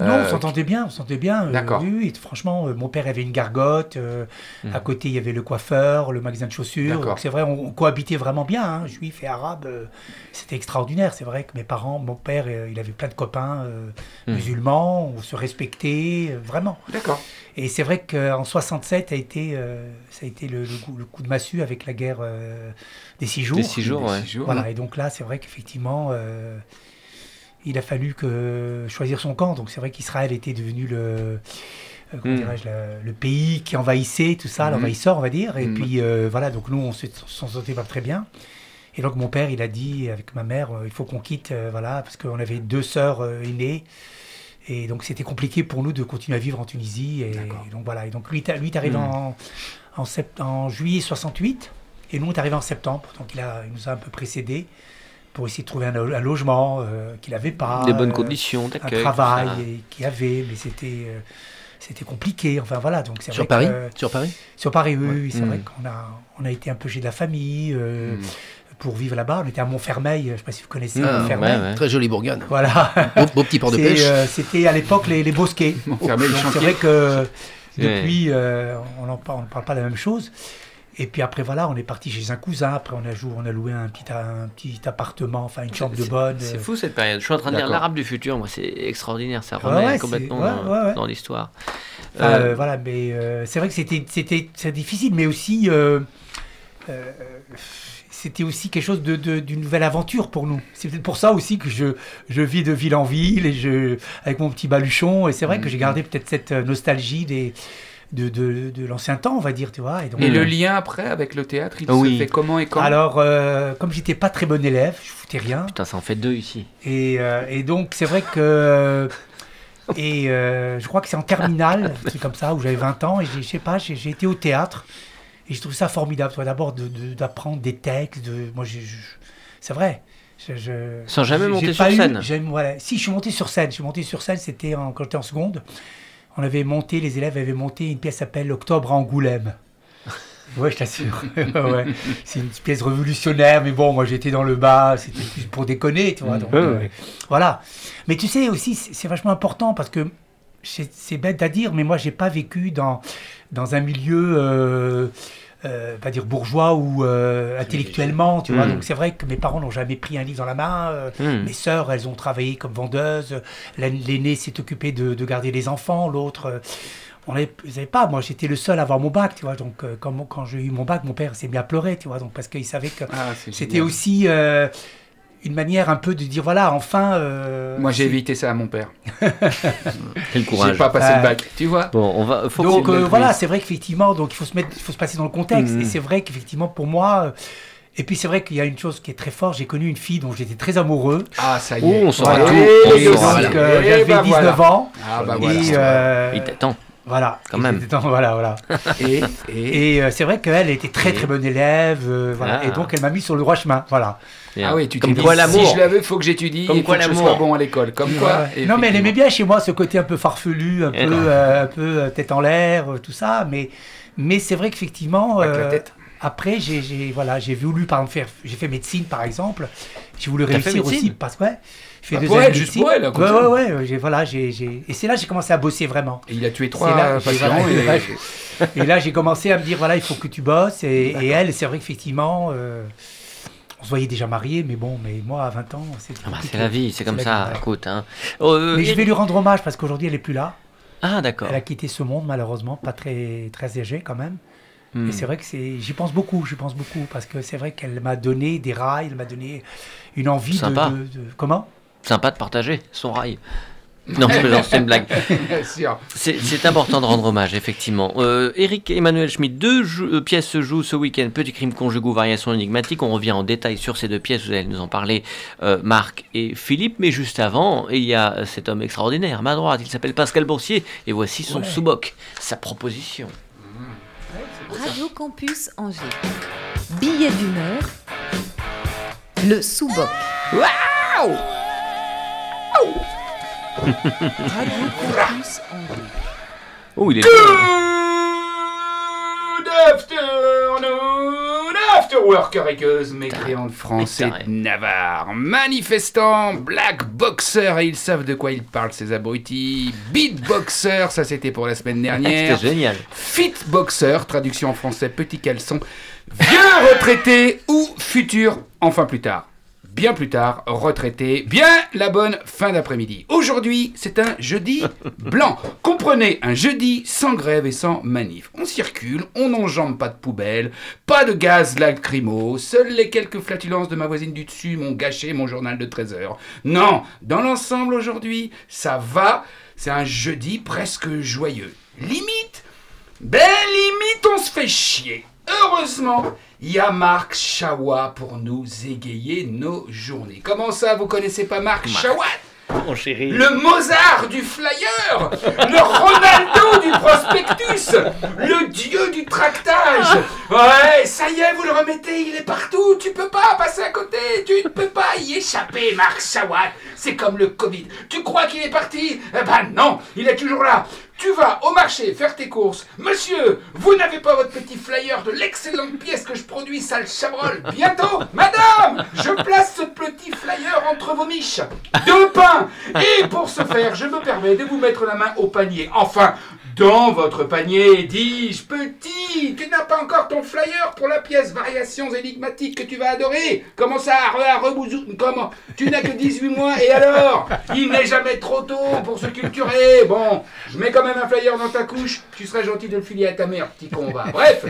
Non, euh, on s'entendait bien, on s'entendait bien. euh, D'accord. oui, oui, franchement, euh, mon père avait une gargote. euh, Mhm. À côté, il y avait le coiffeur, le magasin de chaussures. D'accord. Donc c'est vrai, on, on cohabitait vraiment bien, hein, juifs et arabes. euh, C'était extraordinaire. C'est vrai que mes parents, mon père, euh, il avait plein de copains euh, Mhm. musulmans. On se respectait, euh, vraiment. D'accord. Et c'est vrai qu'en 67 a été, euh, ça a été le, le coup, le coup de massue avec la guerre euh, des six jours. Des six jours, Des ouais. six jours. Voilà, et donc là, c'est vrai qu'effectivement, euh, il a fallu que choisir son camp. Donc c'est vrai qu'Israël était devenu le, euh, comment Mm. dirais-je, le, le pays qui envahissait tout ça, Mhm. l'envahisseur, on va dire. Et Mhm. puis euh, voilà, donc nous, on se- s'en sentait pas très bien. Et donc mon père, il a dit avec ma mère, euh, il faut qu'on quitte, euh, voilà, parce qu'on avait deux sœurs aînées. Et donc c'était compliqué pour nous de continuer à vivre en Tunisie. Et, donc voilà. Et donc lui, est- lui est arrivé en, en, sept- en juillet 68. Et nous, on est arrivé en septembre. Donc il, a, il nous a un peu précédés pour essayer de trouver un, lo- un logement euh, qu'il n'avait pas. Des bonnes euh, conditions Un travail qu'il avait, mais c'était. euh, c'était compliqué, enfin voilà. Donc c'est Sur vrai Paris? Que- Sur Paris? Sur Paris, oui, oui, c'est vrai qu'on a, on a été un peu chez de la famille euh, Mm. pour vivre là-bas. On était à Montfermeil, je ne sais pas si vous connaissez Ah, Montfermeil. ouais, ouais. Très jolie bourgade. Voilà. Beau, beau petit port de pêche. euh, C'était à l'époque les, les bosquets. Montfermeil, c'est vrai que depuis, euh, on ne parle, on parle pas de la même chose. Et puis après, voilà, on est parti chez un cousin. Après, on a, joué, on a loué un petit, un petit appartement, enfin une chambre de bonne. C'est euh, fou cette période. Je suis en train de D'accord. l'arabe du futur, moi c'est extraordinaire, ça remet ouais, complètement ouais, dans, ouais, ouais. dans l'histoire. Enfin, Euh, euh, voilà, mais euh, c'est vrai que c'était, c'était, c'est difficile, mais aussi, euh, euh, c'était aussi quelque chose de, de- d'une nouvelle aventure pour nous. C'est peut-être pour ça aussi que je, je vis de ville en ville et je, avec mon petit baluchon. Et c'est vrai que j'ai gardé peut-être cette nostalgie des, de, de, de l'ancien temps, on va dire, tu vois. Et donc, Et le lien après avec le théâtre, il Oui. se fait comment et quand? Alors, euh, comme j'étais pas très bon élève, je foutais rien. Putain, ça en fait deux ici. Et, euh, et donc, c'est vrai que. Et euh, je crois que c'est en terminale, truc comme ça, où j'avais 20 ans, et j'ai- je sais pas, j'ai été au théâtre, et je trouve ça formidable, d'abord de- de- d'apprendre des textes, de, moi, c'est vrai. Je- je- Sans jamais monter sur eu- scène. voilà. Si, je suis monté sur scène, je suis monté sur scène, c'était quand j'étais en seconde. On avait monté, les élèves avaient monté une pièce qui s'appelle Octobre à Angoulême. Ouais, je t'assure. ouais. C'est une pièce révolutionnaire, mais bon, moi j'étais dans le bas, c'était plus pour déconner, tu vois. donc, Ouais, euh, ouais. Voilà. Mais tu sais aussi, c'est vachement important parce que c'est c'est bête à dire, mais moi j'ai pas vécu dans, dans un milieu, euh, euh, pas dire bourgeois ou euh, intellectuellement, tu vois. Mm. Donc c'est vrai que mes parents n'ont jamais pris un livre dans la main. euh, Hmm. mes sœurs, elles ont travaillé comme vendeuses. La- L'aînée s'est occupée de, de garder les enfants. L'autre, euh, on n'avait pas. Moi, j'étais le seul à avoir mon bac, tu vois. Donc, euh, quand, j'ai eu mon bac, mon père s'est mis à pleurer, tu vois. Donc, parce qu'il savait que Ah, c'était aussi euh, une manière un peu de dire voilà, enfin. euh, Moi, j'ai évité ça à mon père. Quel J'ai courage. pas passé Euh, le bac, tu vois. Bon, on va. Faut Donc euh, voilà, c'est vrai qu'effectivement, donc il faut se mettre, il faut se passer dans le contexte. Et c'est vrai qu'effectivement, pour moi. euh, et puis c'est vrai qu'il y a une chose qui est très forte. J'ai connu une fille dont j'étais très amoureux. Ah, ça y Oh, est. on saura Voilà. tout. Euh, j'avais bah 19 voilà. ans. Ah, bah voilà. Et euh, Il t'attend. Voilà. Quand même. dans- voilà, voilà. Et, et- Et euh, c'est vrai qu'elle était très Et- très bonne élève, euh, voilà. Ah. Et donc elle m'a mis sur le droit chemin, voilà. Bien. Ah oui, tu Comme quoi si l'amour. je la veux, faut que j'étudie, Comme quoi l'amour. sois bon à l'école. Comme quoi. Ouais. Non mais elle aimait bien chez moi ce côté un peu farfelu, un Eh peu, euh, un peu tête en l'air, tout ça. Mais mais c'est vrai qu'effectivement, Avec la tête. Après j'ai voilà j'ai voulu par exemple faire, j'ai fait médecine par exemple. J'ai voulu réussir aussi parce que ouais, j'ai fait Ah, elle, de juste pour elle, comme Ouais ouais ouais. J'ai voilà j'ai et c'est là que j'ai commencé à bosser vraiment. Et il a tué trois là, patients. voilà, et- Et là, j'ai commencé à me dire, voilà, il faut que tu bosses. Et, et elle, c'est vrai qu'effectivement, euh, on se voyait déjà mariés, mais bon, mais moi à 20 ans, c'est Ah bah, c'est la vie, c'est comme ça. ouais. Écoute, hein. Oh, euh, Mais je vais lui rendre hommage parce qu'aujourd'hui elle est plus là. Ah, d'accord. Elle a quitté ce monde malheureusement, pas très très âgée quand même. Hmm. Et c'est vrai que c'est, j'y pense beaucoup, j'y pense beaucoup parce que c'est vrai qu'elle m'a donné des rails, elle m'a donné une envie de, Sympa. de- de- comment? Sympa de partager son rail. Non, je plaisante, c'est une blague. Bien sûr. C'est c'est important de rendre hommage, effectivement. Euh, Eric et Emmanuel Schmitt, deux euh, pièces se jouent ce week-end. Petit crime conjugaux, variation énigmatique. On revient en détail sur ces deux pièces. Vous allez nous en parler, euh, Marc et Philippe. Mais juste avant, il y a cet homme extraordinaire à ma droite. Il s'appelle Pascal Boursier. Et voici son Ouais. sous-boc, sa proposition. Radio Campus Angers. Billet d'humeur. Le sous-boc. Radio Campus Angers. Oh, il est. Good afternoon, after worker équeuse, mécréant de français de Navarre, manifestant, black boxer, et ils savent de quoi ils parlent ces abrutis, beatboxer, ça c'était pour la semaine dernière, C'était génial. fit boxer, traduction en français petit caleçon, vieux retraité ou futur, enfin plus tard. Bien plus tard, retraité, bien la bonne fin d'après-midi. Aujourd'hui, c'est un jeudi blanc. Comprenez, un jeudi sans grève et sans manif. On circule, on n'enjambe pas de poubelle, pas de gaz lacrymo, seules les quelques flatulences de ma voisine du dessus m'ont gâché mon journal de 13 heures. Non, dans l'ensemble aujourd'hui, ça va, c'est un jeudi presque joyeux. Limite, ben limite on se fait chier. Heureusement, y a Marc Chawa pour nous égayer nos journées. Comment ça, vous connaissez pas Marc Chawa Mon chéri. le Mozart du flyer, le Ronaldo du prospectus, le dieu du tractage. Ouais, ça y est, vous le remettez, il est partout, tu peux pas passer à côté, tu ne peux pas y échapper, Marc Chawat. C'est comme le Covid. Tu crois qu'il est parti? Eh ben non, il est toujours là. Tu vas au marché faire tes courses. Monsieur, vous n'avez pas votre petit flyer de l'excellente pièce que je produis, sale chabrol. Bientôt, madame, je place ce petit flyer entre vos miches. Deux pains. Et pour ce faire, je me permets de vous mettre la main au panier. Enfin, dans votre panier, dis-je, petit, tu n'as pas encore ton flyer pour la pièce Variations énigmatiques que tu vas adorer. Comment ça, re, re, comment? Tu n'as que 18 mois et alors? Il n'est jamais trop tôt pour se culturer. Bon, je mets quand même un flyer dans ta couche, tu serais gentil de le filer à ta mère, petit con, va. Bref,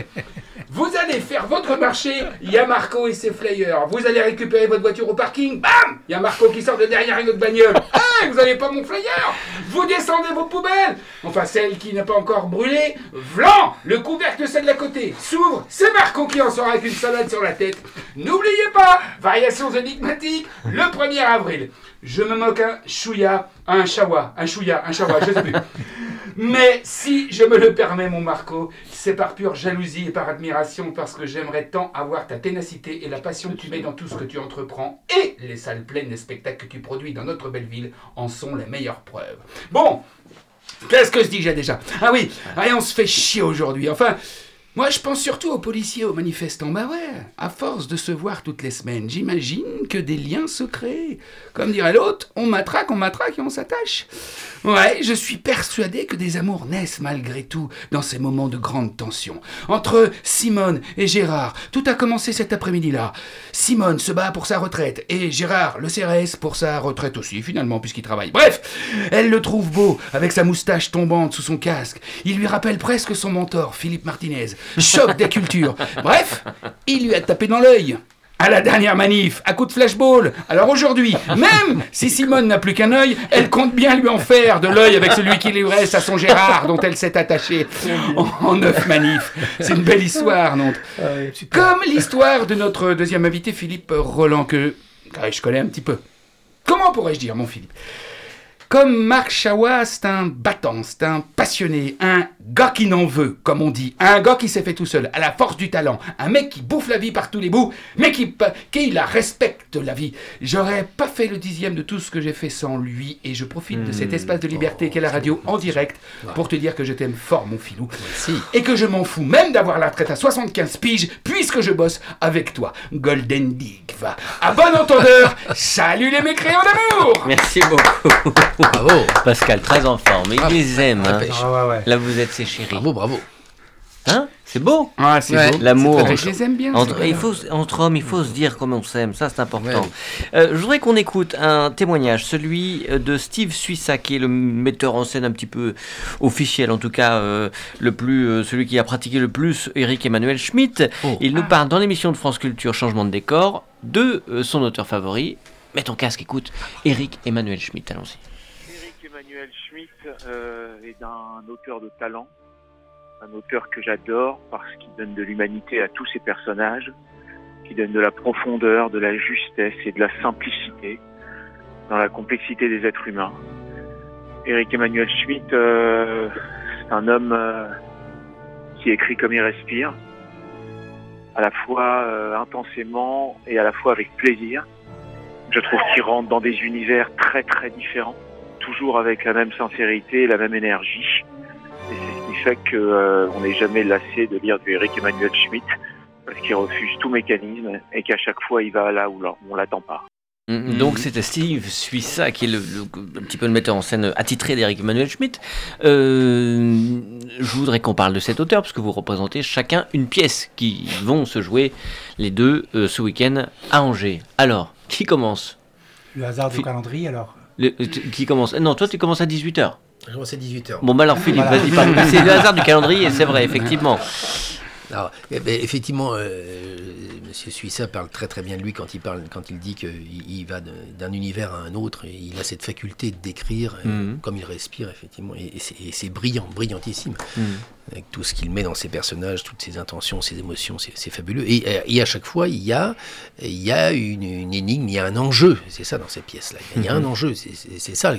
vous allez faire votre marché, il y a Marco et ses flyers. Vous allez récupérer votre voiture au parking, bam Il y a Marco qui sort de derrière une autre bagnole. Ah, vous n'avez pas mon flyer? Vous descendez vos poubelles Enfin, celle qui n'a pas encore brûlé. Vlan Le couvercle de celle d'à côté s'ouvre, c'est Marco qui en sort avec une salade sur la tête. N'oubliez pas, variations énigmatiques, le 1er avril. Je me moque un chouïa, un chawa, un chouïa, un chawa, je sais plus. Mais si je me le permets, mon Marco, c'est par pure jalousie et par admiration, parce que j'aimerais tant avoir ta ténacité et la passion que tu mets dans tout ce que tu entreprends, et les salles pleines des spectacles que tu produis dans notre belle ville en sont les meilleures preuves. Bon, qu'est-ce que je dis j'ai déjà? Ah oui, allez, on se fait chier aujourd'hui. Enfin, moi je pense surtout aux policiers, aux manifestants. Bah ouais, à force de se voir toutes les semaines, j'imagine que des liens se créent. Comme dirait l'autre, on matraque, on matraque et on s'attache. Ouais, je suis persuadé que des amours naissent malgré tout dans ces moments de grande tension. Entre Simone et Gérard, tout a commencé cet après-midi-là. Simone se bat pour sa retraite et Gérard, le CRS, pour sa retraite aussi, finalement, puisqu'il travaille. Bref, elle le trouve beau, avec sa moustache tombante sous son casque. Il lui rappelle presque son mentor, Philippe Martinez. Choc des cultures. Bref, il lui a tapé dans l'œil. À la dernière manif, à coup de flashball. Alors aujourd'hui, même si Simone n'a plus qu'un œil, elle compte bien lui en faire de l'œil avec celui qui lui reste à son Gérard dont elle s'est attachée en, en neuf manifs. C'est une belle histoire, non Comme l'histoire de notre deuxième invité, Philippe Roland, que ah, je connais un petit peu. Comment pourrais-je dire, mon Philippe? Comme Marc Chawa, c'est un battant, c'est un passionné, un gars qui n'en veut, comme on dit, un gars qui s'est fait tout seul, à la force du talent, un mec qui bouffe la vie par tous les bouts, mais qui, qui la respecte la vie. J'aurais pas fait le dixième de tout ce que j'ai fait sans lui, et je profite de cet espace de liberté qu'est la radio en direct pour te dire que je t'aime fort, mon filou, Si. et que je m'en fous même d'avoir la retraite à 75 piges, puisque je bosse avec toi. Golden Dick, va. À bon entendeur, salut les mécréants d'amour Merci beaucoup. Bravo. Pascal, très en forme. Il les aime. ah, hein. Ah ouais, ouais. Là, vous êtes ses chéris. Bravo, bravo. Hein? C'est beau? Ah, c'est Ouais. beau. L'amour. C'est très- Je les aime bien. Entre, c'est il faut, entre hommes, il faut se dire comme on s'aime, ça c'est important. Ouais. Euh, je voudrais qu'on écoute un témoignage, celui euh, de Steve Suissa, qui est le metteur en scène un petit peu officiel, en tout cas euh, le plus, euh, celui qui a pratiqué le plus Eric Emmanuel Schmitt. Oh. Il nous parle dans l'émission de France Culture Changement de décor de euh, son auteur favori. Mets ton casque, écoute, Eric Emmanuel Schmitt, allons-y. Emmanuel Schmitt euh, est un auteur de talent, un auteur que j'adore parce qu'il donne de l'humanité à tous ses personnages, qui donne de la profondeur, de la justesse et de la simplicité dans la complexité des êtres humains. Eric Emmanuel Schmitt, euh, c'est un homme euh, qui écrit comme il respire, à la fois intensément et à la fois avec plaisir. Je trouve qu'il rentre dans des univers très très différents toujours avec la même sincérité la même énergie. Et c'est ce qui fait que euh, n'est jamais lassé de lire du Eric Emmanuel Schmitt parce qu'il refuse tout mécanisme et qu'à chaque fois il va là où l'on- on l'attend pas. Mm, Donc c'était Steve Suissa qui est le, le- un petit peu le metteur en scène attitré d'Eric Emmanuel Schmitt. Euh, je voudrais qu'on parle de cet auteur parce que vous représentez chacun une pièce qui vont se jouer les deux euh, ce week-end à Angers. Alors, qui commence? Le hasard du calendrier, alors. Le- euh, Qui commence Non, toi tu commences à 18h. Je commence à 18h. Bon bah alors Philippe, Voilà. vas-y parle. C'est le hasard du calendrier, c'est vrai, effectivement. Alors, eh ben, effectivement, euh, Monsieur Suissa parle très très bien de lui quand il parle, quand il dit qu'il il va d'un univers à un autre. Et il a cette faculté de décrire euh, Mhm. comme il respire, effectivement. Et, et c'est- brillant, brillantissime. Mhm. Avec tout ce qu'il met dans ses personnages, toutes ses intentions, ses émotions, c'est fabuleux. Et, et à chaque fois, il y a, il y a une, une énigme, il y a un enjeu. C'est ça dans cette pièce-là. Il y a un enjeu. C'est- ça.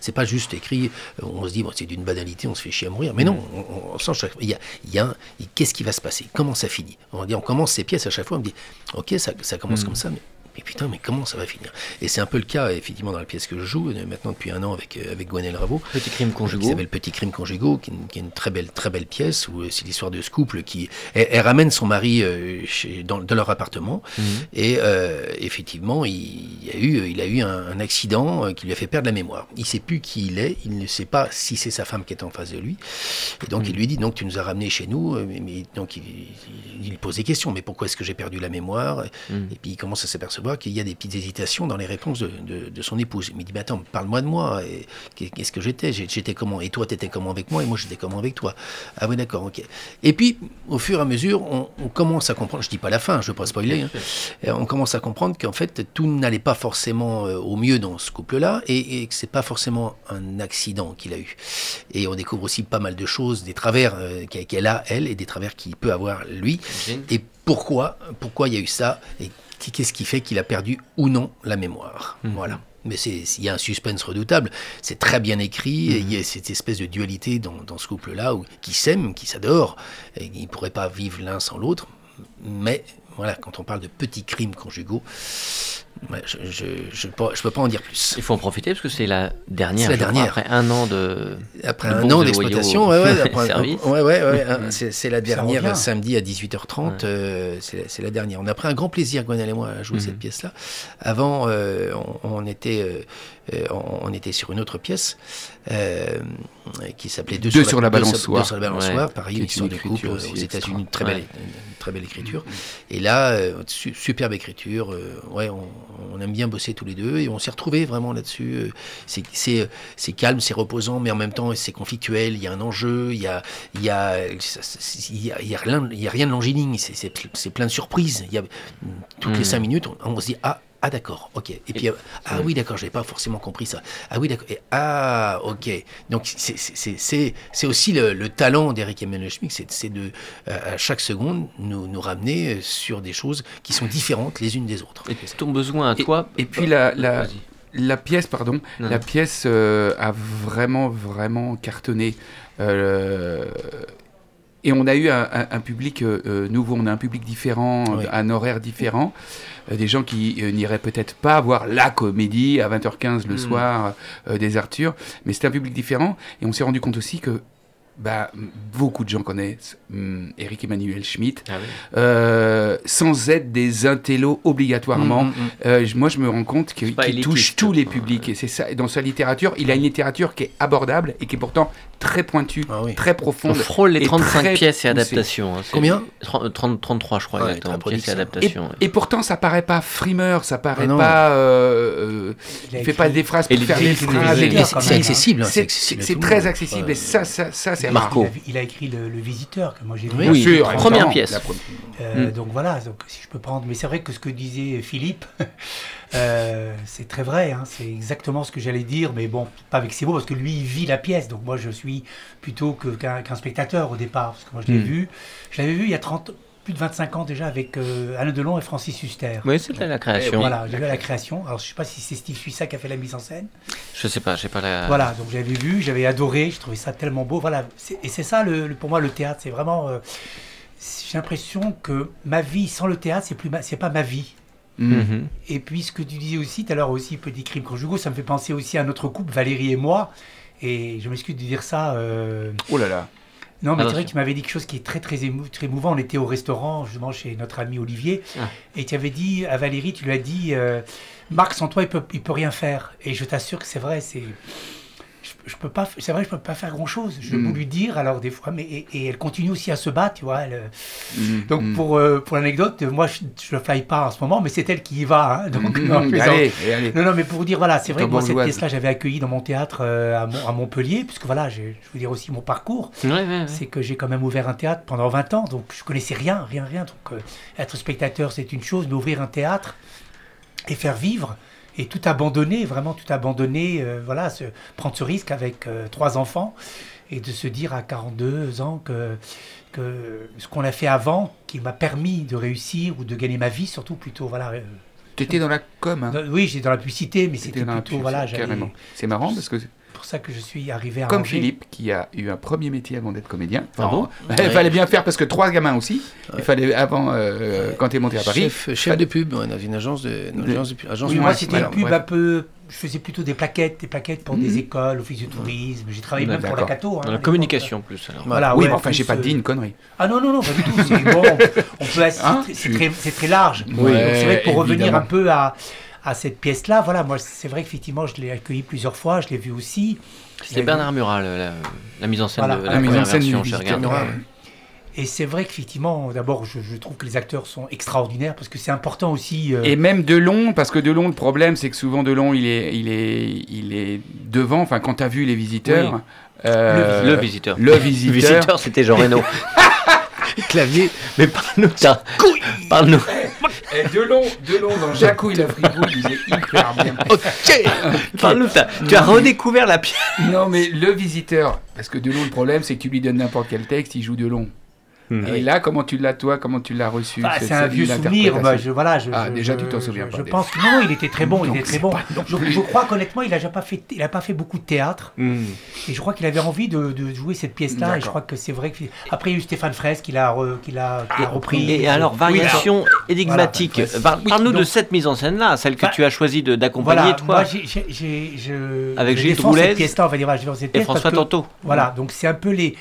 C'est pas juste écrit. On se dit, bon, c'est d'une banalité, on se fait chier à mourir. Mais non, on, on sent chaque. Il y a, il y a. Qu'est-ce qui va se passer Comment ça finit? On dit, on commence ces pièces à chaque fois. On me dit, ok, ça, ça commence comme ça, mais. Mais putain, mais comment ça va finir? Et c'est un peu le cas, effectivement, dans la pièce que je joue, euh, maintenant depuis un an avec, euh, avec Gwenelle Raveau Petit crime qui conjugaux. s'appelle Petit crime conjugaux, qui, est une- qui est une très belle, très belle pièce où euh, c'est l'histoire de ce couple qui elle, elle ramène son mari chez, dans, dans leur appartement Mhm. et euh, effectivement il, a eu, il a eu un, un accident qui lui a fait perdre la mémoire. Il sait plus qui il est, il ne sait pas si c'est sa femme qui est en face de lui et donc il lui dit donc tu nous as ramenés chez nous, mais, mais- donc il, il, il pose des questions, mais pourquoi est-ce que j'ai perdu la mémoire? Mhm. Et puis il commence à s'apercevoir qu'il y a des petites hésitations dans les réponses de, de- de son épouse. Il me dit mais attends parle-moi de moi. Qu'est-ce que j'étais? J'étais comment? Et toi, t'étais comment avec moi? Et moi, j'étais comment avec toi? Ah oui, d'accord, ok. Et puis, au fur et à mesure, on, on commence à comprendre, je dis pas la fin, je veux pas spoiler, hein, et on commence à comprendre qu'en fait, tout n'allait pas forcément euh, au mieux dans ce couple-là, et, et que c'est pas forcément un accident qu'il a eu. Et on découvre aussi pas mal de choses, des travers euh, qu'elle a, elle, et des travers qu'il peut avoir, lui, et pourquoi, pourquoi il y a eu ça, et qu'est-ce qui fait qu'il a perdu ou non la mémoire. Voilà. Mais c'est, il y a un suspense redoutable. C'est très bien écrit. et il y a cette espèce de dualité dans, dans ce couple-là, où, qui s'aiment, qui s'adorent. Et ils ne pourraient pas vivre l'un sans l'autre. Mais voilà, quand on parle de petits crimes conjugaux, je ne je, je, peux- je peux pas en dire plus. Il faut en profiter parce que c'est la dernière. La je crois, dernière. après un an de. Après de un an d'exploitation, ouais, ouais, ouais, ouais, ouais, hein, c'est, la dernière revient. samedi à 18h30, euh, c'est, c'est la dernière. On a pris un grand plaisir, Gwenelle et moi, à jouer Mhm. cette pièce-là. Avant, euh, on, on était, euh, euh, on, on était sur une autre pièce euh, qui s'appelait Deux, Deux sur la deux balançoire. Deux sur la balançoire, Ouais. pareil, une histoire de couple euh, aux. États-Unis, très belle, très belle écriture. Et là, euh, su- superbe écriture, euh, ouais, on, on aime bien bosser tous les deux et on s'est retrouvés vraiment là-dessus. euh, C'est, c'est, calme, c'est reposant, mais en même temps c'est conflictuel. Il y a un enjeu, il y a, il y a, il y a, il y a rien, il y a rien de longiligne. C'est, plein de surprises. Il y a toutes les cinq minutes, on, on se dit ah. Ah d'accord, ok. Et puis ah oui d'accord, j'avais pas forcément compris ça. Ah oui d'accord. Et ah ok. Donc c'est c'est- c'est c'est c'est aussi le, le talent d'Eric Emmanuel Schmitt, c'est de euh, à chaque seconde nous nous ramener euh, sur des choses qui sont différentes les unes des autres. Et ton besoin à toi. Et puis la, la, pièce, pardon, Non. la pièce euh, a vraiment, vraiment cartonné. Euh, et on a eu un, un- un public euh, euh, nouveau, on a un public différent, Oui. un horaire différent. Euh, des gens qui euh, n'iraient peut-être pas voir la comédie à 20h15 le Mm. soir euh, des Arthur, mais c'était un public différent. Et on s'est rendu compte aussi que bah, beaucoup de gens connaissent hum, Eric Emmanuel Schmitt, Ah oui. euh, sans être des intellos obligatoirement. Mm, mm, mm. Euh, moi, je me rends compte qu'il touche tous les publics. Et c'est ça. Dans sa littérature, il a une littérature qui est abordable et qui est pourtant très pointue, Ah oui. très On profonde. frôle les et 35 très pièces et adaptations. hein, Combien 30, 30, 33, je crois, Ouais, exactement. Pièces et adaptations. ouais. et pourtant, ça paraît pas frimeur, ça paraît Ah pas. euh, Il il fait pas des phrases pour faire des phrases. c'est hein. accessible. C'est accessible c'est très accessible. Et ça, ça, ça c'est Marco. Il a, il a écrit le, Le Visiteur, que moi j'ai lu. Oui. Sûr, première pièce. La première- Euh, Mm. Donc voilà, donc, si je peux prendre. Mais c'est vrai que ce que disait Philippe, euh, c'est très vrai. hein, c'est exactement ce que j'allais dire, mais bon, pas avec ces mots, parce que lui, il vit la pièce. Donc moi, je suis plutôt qu'un spectateur au départ. Parce que moi, je l'ai Mm. vu. Je l'avais vu il y a 30, plus de 25 ans déjà avec euh, Alain Delon et Francis Huster. Oui, c'est la création. Voilà, j'ai vu la création. Alors, je sais pas si c'est Steve Suissa qui a fait la mise en scène. Je sais pas, j'ai pas la. Voilà, donc j'avais vu, j'avais adoré, je trouvais ça tellement beau. Voilà, et c'est ça le, le- pour moi le théâtre, c'est vraiment. euh, j'ai l'impression que ma vie sans le théâtre, c'est plus, c'est pas ma vie. Mm. Mhm. Et puis ce que tu disais aussi tout à l'heure aussi, petit crime conjugaux, ça me fait penser aussi à notre couple, Valérie et moi. Et je m'excuse de dire ça. euh, Oh là là. Non, mais Alors, c'est vrai que tu m'avais dit quelque chose qui est très très, émou- très émouvant. On était au restaurant, justement, chez notre ami Olivier. Ah. Et tu avais dit à Valérie, tu lui as dit, euh, Marc, sans toi, il peut, il peut rien faire. Et je t'assure que c'est vrai, c'est. Je, je peux pas, c'est vrai, je peux pas faire grand chose. Je Mm. peux lui dire, alors des fois, mais et, et elle continue aussi à se battre, tu vois. elle, euh, Mm. donc Mm. pour, euh, pour l'anecdote, moi je ne fly pas en ce moment, mais c'est elle qui y va. hein, donc, Mm. non, Mm. plaisante. Allez, allez. Non, non, mais pour vous dire, voilà, c'est vrai que moi, cette pièce-là, j'avais accueilli dans mon théâtre euh, à, Mon- à Montpellier, puisque voilà, je veux dire aussi mon parcours, Ouais, ouais, ouais. c'est que j'ai quand même ouvert un théâtre pendant 20 ans, donc je connaissais rien, rien, rien. Donc euh, être spectateur, c'est une chose, mais ouvrir un théâtre et faire vivre, et tout abandonner, vraiment tout abandonner, euh, voilà, se, prendre ce risque avec euh, trois enfants, et de se dire à 42 ans que, que ce qu'on a fait avant, qui m'a permis de réussir ou de gagner ma vie, surtout plutôt, voilà. euh, T'étais dans la com. Hein. dans- oui, j'étais dans la publicité, mais c'était plutôt, voilà. C'est marrant parce que pour ça que je suis arrivé à comme Angers. Philippe qui a eu un premier métier avant d'être comédien. Il fallait bien faire parce que trois gamins aussi. Il fallait avant euh, quand t'es monté à Paris. Chef, chef de pub ouais, dans une agence de, une agence de pub. agence Oui, de moi, c'était une pub bref. un peu. Je faisais plutôt des plaquettes, des plaquettes pour des Mhm. écoles, office de tourisme. J'ai travaillé même pour la. Cato. hein, Dans la communication plus alors. Voilà, oui, ouais, mais enfin, plus, j'ai pas euh, dit une connerie. Ah non, non, non, pas du tout. C'est bon, on peut Hein très- c'est très, c'est très large. Oui, Donc, c'est vrai que pour revenir un peu à, à cette pièce-là, voilà, moi, c'est vrai qu'effectivement, je l'ai accueilli plusieurs fois, je l'ai vu aussi. C'était Bernard Murat, le- la, la mise en scène Voilà, de la la, mise en scène version du. Et c'est vrai qu'effectivement, d'abord, je, je trouve que les acteurs sont extraordinaires parce que c'est important aussi. euh, Et même Delon, parce que Delon, le problème, c'est que souvent Delon, il est, il est, il est devant. Enfin, quand t'as vu les visiteurs, Oui. euh, Le visiteur. le visiteur. Le visiteur, c'était Jean Reno. Clavier. Mais parle-nous. Parle-nous. Et Delon, Delon dans Jacouille la fripouille, il est hyper bien. T'as- Tu as redécouvert la pièce. Non, mais le visiteur, parce que Delon, le problème, c'est que tu lui donnes n'importe quel texte, il joue Delon. Et là, comment tu l'as, toi, comment tu l'as reçu Ah, cette- c'est un vieux souvenir. Moi, je, voilà, je, Ah, je- déjà, je- tu t'en je- souviens Je, pas, déjà. pense que non, il était très bon. il était très bon. Je, je crois qu'honnêtement, il n'a pas fait, il a pas fait beaucoup de théâtre. Hmm. Et je crois qu'il avait envie de, de jouer cette pièce-là. Et je crois que c'est vrai que après il y a eu Stéphane Fraisse qui l'a re- l'a repris. Et alors, variation énigmatique. Voilà, oui, Parle-nous de cette mise en scène-là, celle que Bah, tu as choisi d'accompagner, Voilà, toi, moi je, Avec je Gilles je cette et François Tanto. Voilà, donc c'est un peu les,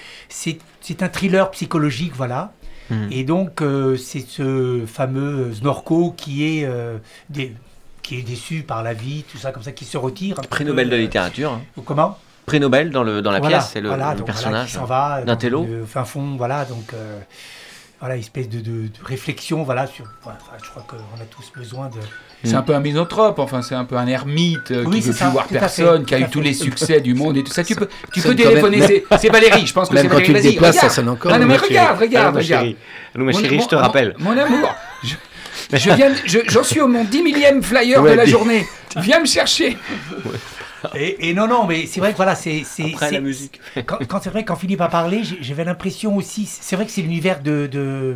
c'est, un thriller psychologique, voilà. Hmm. Et donc euh, c'est ce fameux Znorko qui est euh, dé- qui est déçu par la vie, tout ça comme ça, qui se retire. Prix Nobel de euh, littérature. hein. Comment? Prix Nobel dans, le, dans la Voilà, pièce, c'est le, voilà, le donc voilà, personnage. qui s'en va d'un télo. fin fond, voilà, donc euh, voilà, espèce de, de- de réflexion, voilà, sur. enfin, je crois qu'on a tous besoin de. C'est un peu un misanthrope, enfin c'est un peu un ermite euh, Oui, qui c'est veut ça, plus voir personne, fait, qui a eu tous les succès du monde et tout ça. Tu peux, tu peux téléphoner, même- c'est- Valérie, je pense que c'est Même quand Valérie. tu le déplaces, ça sonne encore. Non, non, mais regarde, regarde, regarde. Allô, ma Mon- chérie, je te rappelle. Mon, amour, je, je viens, de- je- j'en suis au mon 10 millième flyer Ouais, de la journée. Viens me chercher. Et, et non, non, mais c'est vrai que voilà, c'est. c'est- Après la musique. quand, quand c'est vrai, quand Philippe a parlé, j'avais l'impression aussi. C'est vrai que c'est l'univers de. de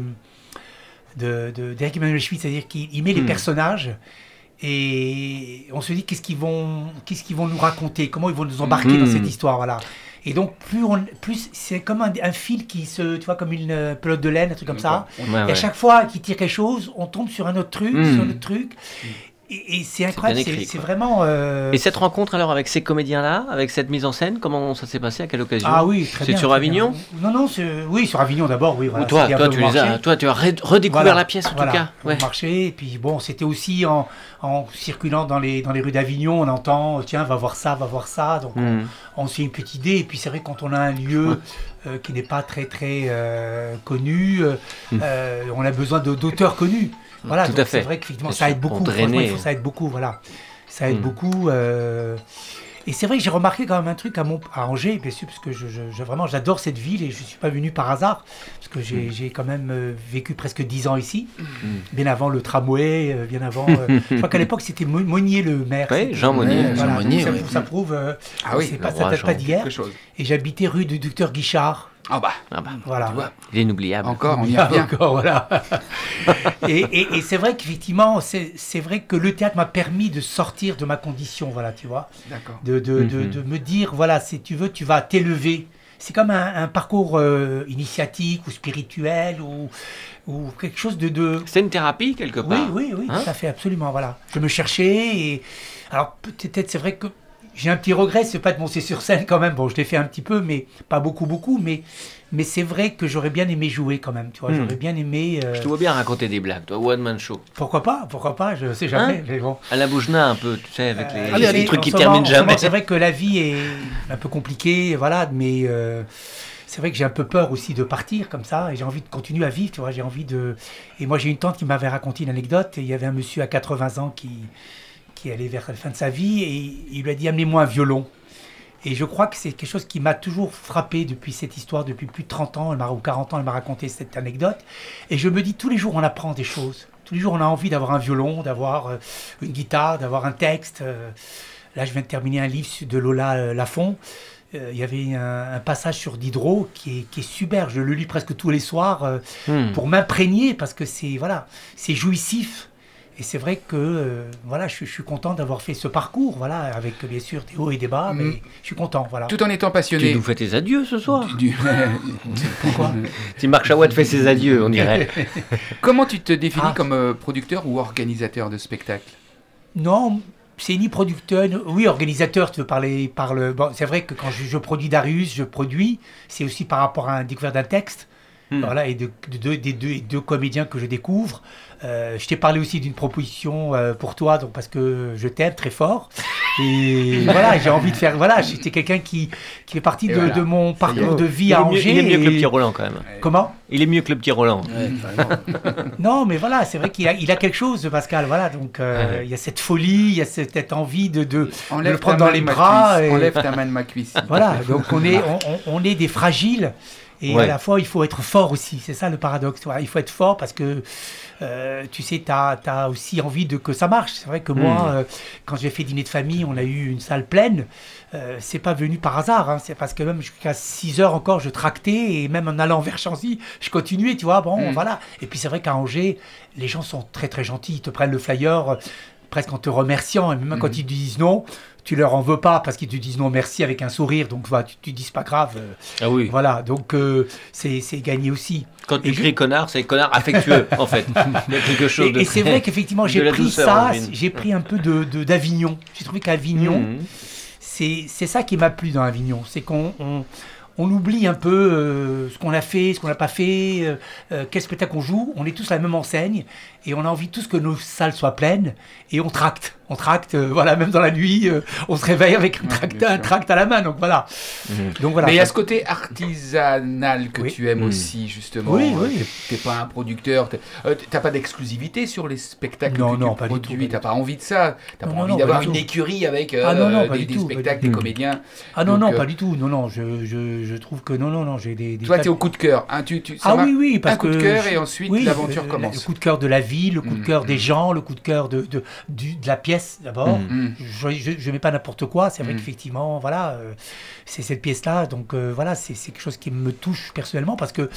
de, de- d'Eric Emmanuel Schmitt, c'est-à-dire qu'il il met les Hmm. personnages et on se dit qu'est-ce qu'ils vont, qu'est-ce qu'ils vont nous raconter, comment ils vont nous embarquer Hmm. dans cette histoire, voilà. Et donc plus on, plus c'est comme un, un fil qui se, tu vois, comme une pelote de laine, un truc comme ça. Ouais, Et à chaque fois qu'il tire quelque chose, on tombe sur un autre truc, Hmm. sur un autre truc. Et, et c'est incroyable, c'est vraiment. euh, Et cette rencontre alors avec ces comédiens-là, avec cette mise en scène, comment ça s'est passé À quelle occasion Ah oui, très C'est sur Avignon bien. Non, non, oui, sur Avignon d'abord, oui. Voilà, toi, toi, tu les as, toi, tu as redécouvert Voilà, la pièce en voilà, tout cas. Ouais. marché. Et puis bon, c'était aussi en, en circulant dans les, dans les rues d'Avignon, on entend, tiens, va voir ça, va voir ça. Donc Hmm. on se fait une petite idée. Et puis c'est vrai, quand on a un lieu euh, qui n'est pas très, très euh, connu, euh, on a besoin d'auteurs connus. Voilà, Hmm. Tout donc à fait. c'est vrai qu'effectivement, ça aide beaucoup. drainer. Franchement, il faut- ça aide beaucoup, voilà. Ça aide Hmm. beaucoup. euh, et c'est vrai que j'ai remarqué quand même un truc à, Angers, bien sûr, parce que je, je- je- vraiment j'adore cette ville et je ne suis pas venu par hasard, parce que Hmm. j'ai j'ai quand même euh, vécu presque 10 ans ici, bien avant le tramway, euh, bien avant. euh, je crois qu'à l'époque c'était Mo- Monnier le maire. Oui, Jean Monnier. Ouais, Jean Voilà, Monnier, ça, ouais. ça prouve. euh, Ah oui, c'est pas, ça date pas d'hier. Et j'habitais rue du docteur Guichard. Ah bah, Ah bah, Voilà. tu vois, il est inoubliable. encore, on y revient. encore, voilà. et et- et c'est vrai qu'effectivement, c'est c'est vrai que le théâtre m'a permis de sortir de ma condition, voilà, tu vois. D'accord. de, de, de, Mhm. de me dire, voilà, si tu veux, tu vas t'élever. C'est comme un, un parcours euh, initiatique ou spirituel ou, ou quelque chose de... de... C'est une thérapie quelque Oui, part. oui, oui, Hein tout à fait, absolument, voilà. Je me cherchais et... Alors peut-être, c'est vrai que j'ai un petit regret, c'est pas de monter sur scène quand même. Bon, je l'ai fait un petit peu, mais pas beaucoup, beaucoup. Mais, mais c'est vrai que j'aurais bien aimé jouer quand même, tu vois. Hmm. J'aurais bien aimé... euh, Je te vois bien raconter des blagues, toi, one man show. Pourquoi pas, pourquoi pas, je sais jamais. Hein? mais bon. À la Boujna un peu, tu sais, avec les, Euh, les trucs qui terminent jamais. C'est vrai que la vie est un peu compliquée, voilà, mais euh, c'est vrai que j'ai un peu peur aussi de partir comme ça, et j'ai envie de continuer à vivre, tu vois, j'ai envie de... Et moi j'ai une tante qui m'avait raconté une anecdote, et il y avait un monsieur à 80 ans qui, qui allait vers la fin de sa vie, et il lui a dit amenez-moi un violon. Et je crois que c'est quelque chose qui m'a toujours frappé depuis cette histoire, depuis plus de 30 ans, elle m'a, ou 40 ans, elle m'a raconté cette anecdote. Et je me dis, tous les jours, on apprend des choses. Tous les jours, on a envie d'avoir un violon, d'avoir euh, une guitare, d'avoir un texte. euh. là, je viens de terminer un livre de Lola euh, Lafont. Il y avait un, un passage sur Diderot qui est, qui est super. Je le lis presque tous les soirs Hmm. pour m'imprégner parce que c'est voilà, c'est jouissif. Et c'est vrai que euh, voilà, je, je suis content d'avoir fait ce parcours, voilà, avec bien sûr des hauts et des bas, mais Mm. je suis content, voilà. Tout en étant Tu passionné. nous fais tes adieux ce soir. du- Pourquoi Si Marc Chawat fait ses adieux, on dirait. Comment tu te définis Ah. comme euh, producteur ou organisateur de spectacle? Non, c'est ni producteur, ni- oui, organisateur, tu veux parler par le. Bon, c'est vrai que quand je, je produis Darius, je produis, c'est aussi par rapport à un découvert d'un texte. Hmm. Voilà, et de, de- de- des deux, deux comédiens que je découvre. Euh, je t'ai parlé aussi d'une proposition euh, pour toi, donc parce que je t'aime très fort. Et voilà, j'ai envie de faire. Voilà, j'étais quelqu'un qui, qui fait partie Et de, voilà. de mon parcours de vie Il à mieux, Angers. il est mieux que le et- petit Roland quand même. Comment? Il est mieux que le petit Roland. Ouais. Non, mais voilà, c'est vrai qu'il a, il a quelque chose, Pascal. Voilà, donc euh, Ouais. il y a cette folie, il y a cette, cette envie de, de, de le prendre dans les bras. et- Enlève ta main de ma cuisse. Voilà, donc on est, on est des fragiles. Et Ouais. à la fois, il faut être fort aussi. C'est ça le paradoxe. Il faut être fort parce que, euh, tu sais, tu as, aussi envie de que ça marche. C'est vrai que moi, Mm. euh, quand j'ai fait dîner de famille, on a eu une salle pleine. Euh, c'est pas venu par hasard. hein. C'est parce que même jusqu'à 6 heures encore, je tractais. Et même en allant vers Chancy, je continuais, tu vois. Bon, Mm. voilà. Et puis c'est vrai qu'à Angers, les gens sont très, très gentils. Ils te prennent le flyer presque en te remerciant. Et même quand ils te disent non, tu leur en veux pas parce qu'ils te disent non merci avec un sourire. Donc voilà, tu, tu dis c'est pas grave. euh, Ah oui. voilà, donc euh, c'est gagné aussi. Quand tu Et je- cries connard, c'est connard affectueux en fait. Il y a quelque chose Et, de. et c'est vrai qu'effectivement, j'ai pris ça, j'ai pris un peu de d'Avignon. J'ai trouvé qu'Avignon, Mhm. c'est c'est ça qui m'a plu dans Avignon. C'est qu'on on, oublie un peu euh, ce qu'on a fait, ce qu'on n'a pas fait, euh, euh, quel spectacle on joue. On est tous à la même enseigne et on a envie tous que nos salles soient pleines et on tracte. On tracte, euh, voilà, même dans la nuit, euh, on se réveille avec un, tract, un à la main. Donc voilà. Mhm. Donc voilà. Mais il y a ce côté artisanal que Oui. tu aimes Mm. aussi, justement. Oui, Euh, oui. T'es- pas un producteur. euh, T'as pas d'exclusivité sur les spectacles Non, que non, tu pas du tout, produis. pas T'as pas envie de ça. T'as pas non, envie d'avoir une écurie avec euh, Ah, non, non, pas des, tout, spectacles, des comédiens. Ah non, Donc, non, euh, pas du tout. Non, non, je, je, je trouve que non, non, non, j'ai des. des Toi, t'es au coup de cœur. hein, tu, tu, ça Ah oui, oui, parce un coup de cœur et ensuite l'aventure commence. Le coup de cœur de la ville, le coup Mm, de cœur mm. des gens, le coup de cœur de, de, du- de la pièce d'abord. Mm. Mm. Je ne mets pas n'importe quoi. C'est vrai Mm. qu'effectivement, voilà, euh, c'est cette pièce-là. Donc euh, voilà, c'est c'est quelque chose qui me touche personnellement parce que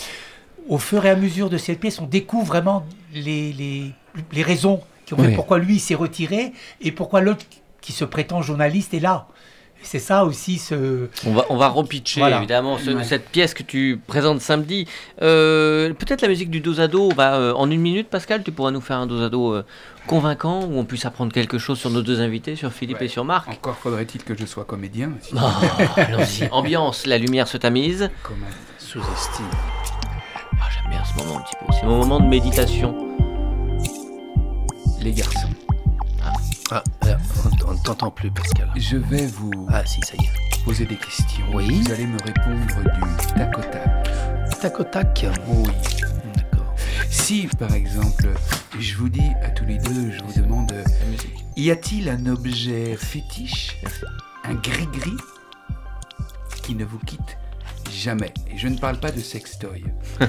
au fur et à mesure de cette pièce, on découvre vraiment les, les, les raisons qui ont fait pourquoi lui s'est retiré et pourquoi l'autre qui se prétend journaliste est là. C'est ça aussi ce. On va, on va repitcher Voilà. évidemment ce- Ouais. cette pièce que tu présentes samedi. Euh, Peut-être la musique du dos à dos. va, euh, en une minute, Pascal, tu pourras nous faire un dos à dos euh, convaincant où on puisse apprendre quelque chose sur nos deux invités, sur Philippe Ouais. et sur Marc. Encore faudrait-il que je sois comédien. si- Oh, allons-y. Ambiance, la lumière se tamise. Comment Sous-estime. Ah, J'aime bien ce moment un petit peu. C'est mon moment de méditation. Les garçons, Ah, alors, on ne t'entend plus, Pascal. je vais vous Ah, si, ça y est. poser des questions. Oui. Vous allez me répondre du tac au tac. Tac au tac. Oui. D'accord. Si, par exemple, je vous dis à tous les deux, je vous demande, y a-t-il un objet fétiche, un gris-gris, qui ne vous quitte jamais? Et je ne parle pas de sextoy.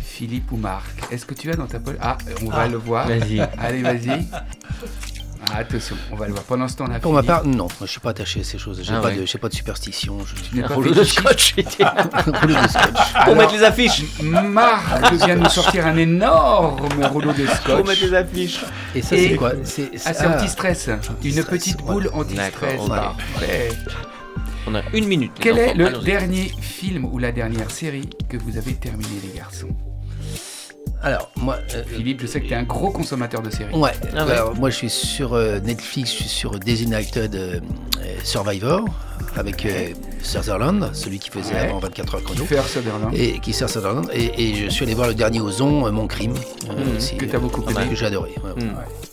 Philippe ou Marc, est-ce que tu as dans ta poche? Ah, on va Ah. le voir. Vas-y. Allez, vas-y. Ah, attention, on va le voir. Pendant ce temps, on a Pour ma part, non, je suis pas attaché à ces choses. J'ai Ah pas, ouais. de, j'ai pas de superstition. Je... Tu n'es Un pas rouleau de scotch. j'ai dit. Un rouleau de scotch. Pour Alors, mettre les affiches. Marc vient de nous sortir un énorme rouleau de Pour mettre scotch. les affiches. Et ça, c'est quoi c'est, Ah, c'est anti-stress. Une petite ouais. boule anti-stress. Parfait. On a une minute. Quel est enfants. le dernier film ou la dernière série que vous avez terminé, les garçons? Alors, moi. euh, Philippe, je sais que tu es un gros consommateur de séries. Ouais, Ah ouais. alors moi je suis sur euh, Netflix, je suis sur Designated euh, euh, Survivor avec euh, Sutherland, celui qui faisait Ouais. avant 24 heures chrono. Kiefer Sutherland. Et qui sert Sutherland. Et, et je suis allé voir le dernier Ozon, euh, Mon Crime. euh, aussi, que t'as beaucoup euh, aimé. Que j'ai adoré. ouais.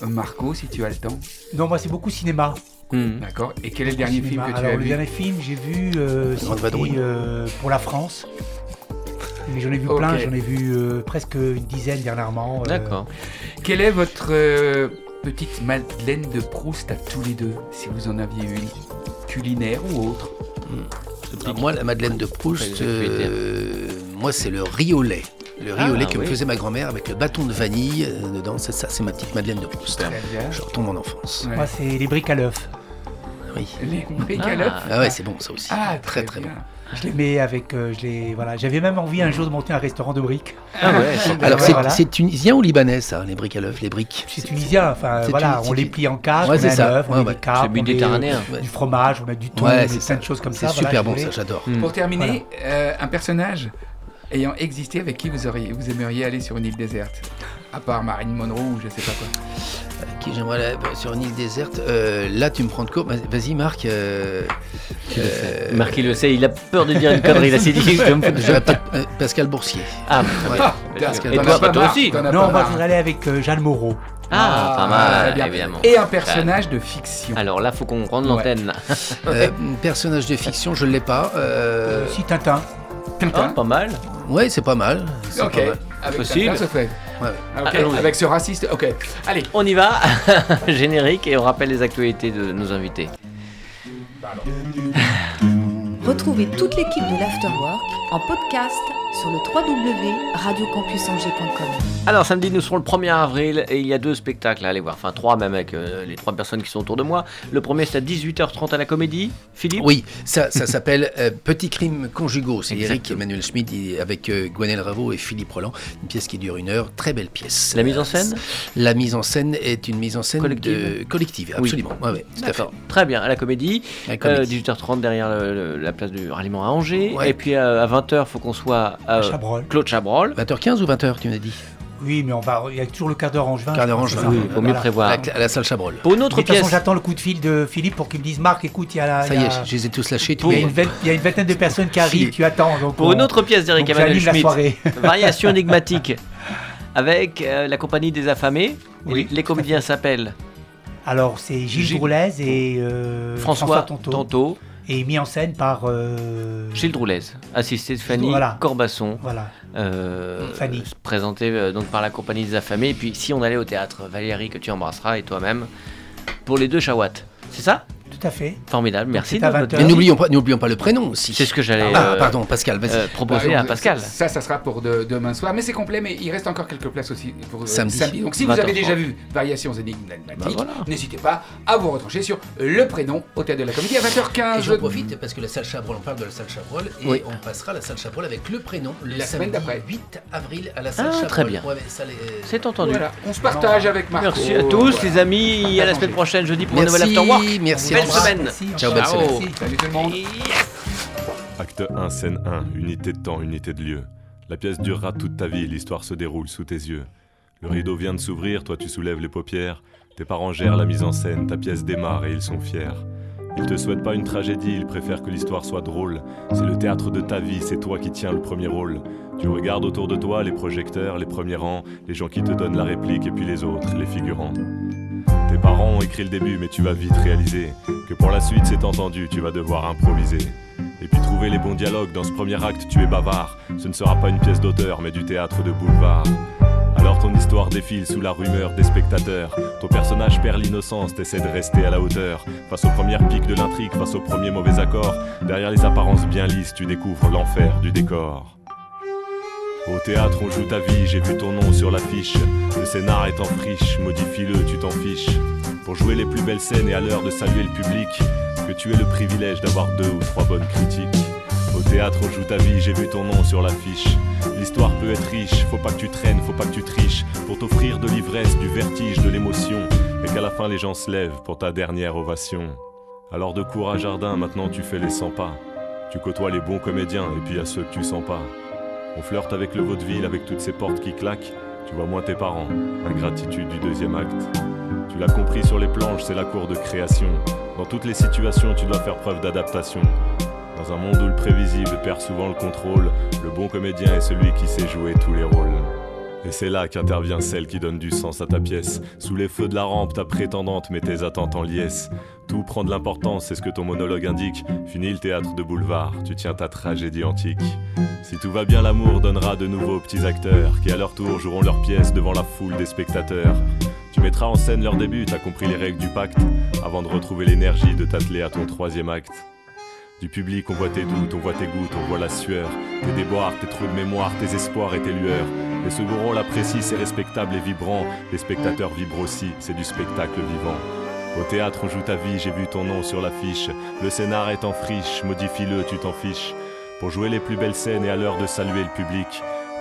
Euh, Marco, si tu as le temps. Non, moi c'est beaucoup cinéma. Hmm. D'accord. Et quel est le dernier film que tu Alors as le vu? dernier film j'ai vu euh, Grande vadrouille. euh, pour la France. Mais j'en ai vu plein, j'en ai vu euh, presque une dizaine dernièrement. euh, D'accord. Quelle est votre euh, petite Madeleine de Proust à tous les deux, si vous en aviez une Culinaire ou autre? Alors, moi, la Madeleine de Proust, euh, moi c'est le riz au lait. Le riz Ah, au lait que me faisait ma grand-mère avec le bâton de vanille dedans. C'est ça, c'est ma petite Madeleine de Proust. Très bien. Je retombe en enfance. Ouais. Moi c'est les briques à l'œuf. Oui. Les briques à l'œuf Ah. Ah ouais, c'est bon ça aussi. Ah, très très bon. bien. Je les mets avec, euh, je les, voilà. J'avais même envie un jour de monter un restaurant de briques. Ah ouais. Alors c'est, voilà. c'est tunisien ou libanais ça, les briques à l'œuf, les briques? C'est tunisien, enfin c'est voilà, on c'est les plie en quatre, Ouais, on c'est met ça. un œuf, on Ouais, met ouais. des carpes, C'est on met euh, Ouais. du fromage, on met du thon, Ouais, on met c'est plein de choses comme C'est ça. voilà, super bon ça, j'adore. Pour terminer, euh, un personnage ayant existé avec qui vous, auriez, vous aimeriez aller sur une île déserte? À part Marine Monroe ou je sais pas quoi. J'aimerais aller sur une île déserte. Euh, là, tu me prends de court. Vas-y, Marc. Euh, euh, Marc, il le sait, il a peur de dire une connerie. Là, c'est dit. je euh, Pascal Boursier. Ah, Ouais. Ah, que- Et toi, pas aussi pas Non, moi je voudrais aller avec euh, Jeanne Moreau. ah, pas très mal, bien. évidemment. Et un personnage de fiction. Alors là, faut qu'on rende l'antenne. Euh, personnage de fiction, je ne l'ai pas. Euh, Euh, si Tintin. Tintin. pas mal. ouais, c'est pas mal. C'est ok. pas mal. Avec Possible. Tintin, ça fait. Ouais. Ok, Allons-y. Avec ce raciste. Ok. Allez. On y va. Générique et on rappelle les actualités de nos invités. Retrouvez toute l'équipe de l'Afterwork en podcast sur le www.radiocampusangers.com. Alors samedi nous serons le 1er avril et il y a deux spectacles à aller voir, enfin trois même avec euh, les trois personnes qui sont autour de moi. Le premier c'est à 18h30 à la comédie. Philippe Oui, ça, ça s'appelle euh, Petits crimes conjugaux. C'est Eric. Emmanuel Schmidt avec euh, Gwenel Ravo et Philippe Roland. Une pièce qui dure une heure. Très belle pièce. La mise en scène La mise en scène est une mise en scène Collective. de- collective. Oui. Absolument. Ouais, ouais, tout à fait. D'accord, très bien, à la comédie. La Euh, comédie. 18h30 derrière le- le- la place du ralliement à Angers. Ouais. Et puis euh, à 20h, faut qu'on soit à Chabrol. Claude Chabrol. 20h15 ou 20h, tu m'as dit? Oui, mais on va, il y a toujours le quart d'heure angevin. Quart d'heure ça. Oui, faut mieux Voilà. prévoir. à, la, à la salle Chabrol. Pour une autre De toute façon, pièce. j'attends le coup de fil de Philippe pour qu'il me dise Marc, écoute, il y a la. Ça y y est, je les ai tous lâchés. tu il y, a vois. une vingt- il y a une vingtaine de personnes qui arrivent, tu attends. Donc Pour on- une autre pièce d'Eric Emmanuel Schmitt. soirée. Variation énigmatique. Avec euh, la compagnie des affamés. Oui, les comédiens s'appellent Alors, c'est Gilles Gilles- et euh, François, Tonto. Tonto, Et mis en scène par. euh, Gilles Droulez, assisté de Fanny Voilà. Corbasson. Voilà. euh, Fanny. présenté euh, donc par la compagnie des affamés. Et puis si on allait au théâtre, Valérie que tu embrasseras et toi-même pour les deux Shawat. C'est ça? À fait. Formidable, merci. c'est à de votre 20 Mais heures. n'oublions pas, n'oublions pas le prénom aussi. C'est ce que j'allais Ah, euh, pardon, Pascal, vas-y. euh, proposer Bah, à Pascal. Ça, ça sera pour de- demain soir. Mais c'est complet, mais il reste encore quelques places aussi pour euh, Samedi. Donc si vous avez 20h30. déjà vu Variations énigmatiques, Bah, voilà. n'hésitez pas à vous retrancher sur le prénom au théâtre de la comédie à Et 20h15. j'en profite parce que la salle Chabrol, on parle de la salle Chabrol et Oui. on passera à la salle Chabrol avec le prénom le La semaine samedi d'après. 8 avril à la salle Ah, Chabrol. très bien. Ouais, C'est entendu. Voilà, on se partage avec Marco. Merci à tous Voilà. les amis. À la semaine prochaine jeudi pour un nouvel Merci, Afterwork. merci à Belle tous. Semaine. Merci. Ciao, bonne Ciao. semaine. Salut tout le monde. Acte 1, scène 1, unité de temps, unité de lieu. La pièce durera toute ta vie, l'histoire se déroule sous tes yeux. Le rideau vient de s'ouvrir, toi tu soulèves les paupières. Tes parents gèrent la mise en scène, ta pièce démarre et ils sont fiers. Ils te souhaitent pas une tragédie, ils préfèrent que l'histoire soit drôle. C'est le théâtre de ta vie, c'est toi qui tiens le premier rôle. Tu regardes autour de toi les projecteurs, les premiers rangs, les gens qui te donnent la réplique et puis les autres, les figurants. Tes parents ont écrit le début, mais tu vas vite réaliser que pour la suite, c'est entendu, tu vas devoir improviser. Et puis trouver les bons dialogues dans ce premier acte, tu es bavard. Ce ne sera pas une pièce d'auteur, mais du théâtre de boulevard. Alors ton histoire défile sous la rumeur des spectateurs. Ton personnage perd l'innocence, t'essaies de rester à la hauteur. Face aux premières piques de l'intrigue, face aux premiers mauvais accords, derrière les apparences bien lisses, tu découvres l'enfer du décor. Au théâtre, on joue ta vie, j'ai vu ton nom sur l'affiche. Le scénar est en friche, modifie-le, tu t'en fiches. Pour jouer les plus belles scènes et à l'heure de saluer le public, que tu aies le privilège d'avoir deux ou trois bonnes critiques. Au théâtre, on joue ta vie, j'ai vu ton nom sur l'affiche. L'histoire peut être riche, faut pas que tu traînes, faut pas que tu triches, pour t'offrir de l'ivresse, du vertige, de l'émotion, et qu'à la fin les gens se lèvent pour ta dernière ovation. Alors de cours à jardin, maintenant tu fais les 100 pas. Tu côtoies les bons comédiens et puis à ceux que tu sens pas. On flirte avec le vaudeville, avec toutes ces portes qui claquent. Tu vois moins tes parents, ingratitude du deuxième acte. Tu l'as compris sur les planches, c'est la cour de création. Dans toutes les situations, tu dois faire preuve d'adaptation. Dans un monde où le prévisible perd souvent le contrôle, le bon comédien est celui qui sait jouer tous les rôles. Et c'est là qu'intervient celle qui donne du sens à ta pièce. Sous les feux de la rampe, ta prétendante met tes attentes en liesse. Tout prend de l'importance, c'est ce que ton monologue indique. Fini le théâtre de boulevard, tu tiens ta tragédie antique. Si tout va bien, l'amour donnera de nouveaux petits acteurs qui à leur tour joueront leur pièce devant la foule des spectateurs. Tu mettras en scène leur début, t'as compris les règles du pacte, avant de retrouver l'énergie de t'atteler à ton troisième acte. Du public, on voit tes doutes, on voit tes gouttes, on voit la sueur, tes déboires, tes trous de mémoire, tes espoirs et tes lueurs. Les second rôles apprécient, c'est respectable et vibrant. Les spectateurs vibrent aussi, c'est du spectacle vivant. Au théâtre, on joue ta vie, j'ai vu ton nom sur l'affiche. Le scénar est en friche, modifie-le, tu t'en fiches. Pour jouer les plus belles scènes et à l'heure de saluer le public,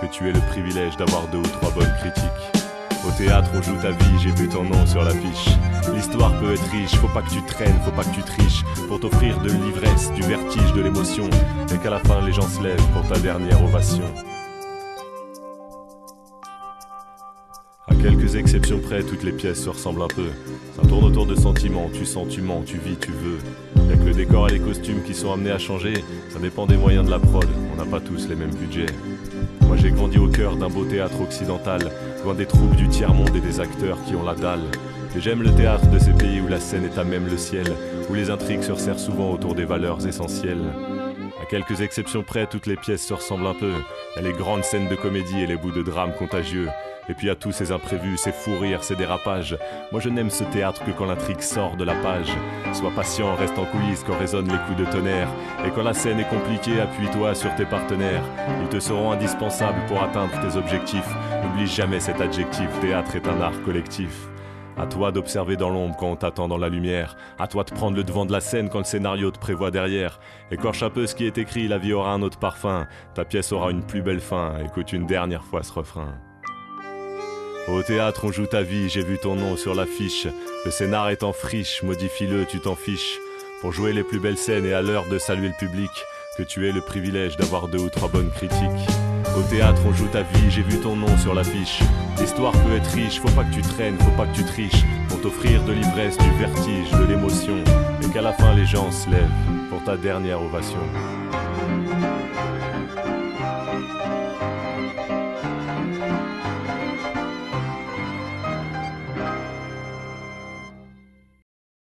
que tu aies le privilège d'avoir deux ou trois bonnes critiques. Au théâtre, on joue ta vie, j'ai vu ton nom sur l'affiche. L'histoire peut être riche, faut pas que tu traînes, faut pas que tu triches, pour t'offrir de l'ivresse, du vertige, de l'émotion, et qu'à la fin les gens se lèvent pour ta dernière ovation. À quelques exceptions près, toutes les pièces se ressemblent un peu. Ça tourne autour de sentiments, tu sens, tu mens, tu vis, tu veux. Y'a que le décor et les costumes qui sont amenés à changer, ça dépend des moyens de la prod, on n'a pas tous les mêmes budgets. Moi j'ai grandi au cœur d'un beau théâtre occidental, loin des troupes du tiers-monde et des acteurs qui ont la dalle. Et j'aime le théâtre de ces pays où la scène est à même le ciel, où les intrigues se resserrent souvent autour des valeurs essentielles. À quelques exceptions près, toutes les pièces se ressemblent un peu. Il y a les grandes scènes de comédie et les bouts de drame contagieux. Et puis à tous ces imprévus, ces fous rires, ces dérapages. Moi je n'aime ce théâtre que quand l'intrigue sort de la page. Sois patient, reste en coulisses quand résonnent les coups de tonnerre. Et quand la scène est compliquée, appuie-toi sur tes partenaires. Ils te seront indispensables pour atteindre tes objectifs. N'oublie jamais cet adjectif, théâtre est un art collectif. À toi d'observer dans l'ombre quand on t'attend dans la lumière. À toi de prendre le devant de la scène quand le scénario te prévoit derrière. Écorche un peu ce qui est écrit, la vie aura un autre parfum. Ta pièce aura une plus belle fin. Écoute une dernière fois ce refrain. Au théâtre, on joue ta vie, j'ai vu ton nom sur l'affiche. Le scénar est en friche, modifie-le, tu t'en fiches. Pour jouer les plus belles scènes et à l'heure de saluer le public, que tu aies le privilège d'avoir deux ou trois bonnes critiques. Au théâtre, on joue ta vie, j'ai vu ton nom sur l'affiche. L'histoire peut être riche, faut pas que tu traînes, faut pas que tu triches. Pour t'offrir de l'ivresse, du vertige, de l'émotion. Et qu'à la fin, les gens se lèvent pour ta dernière ovation.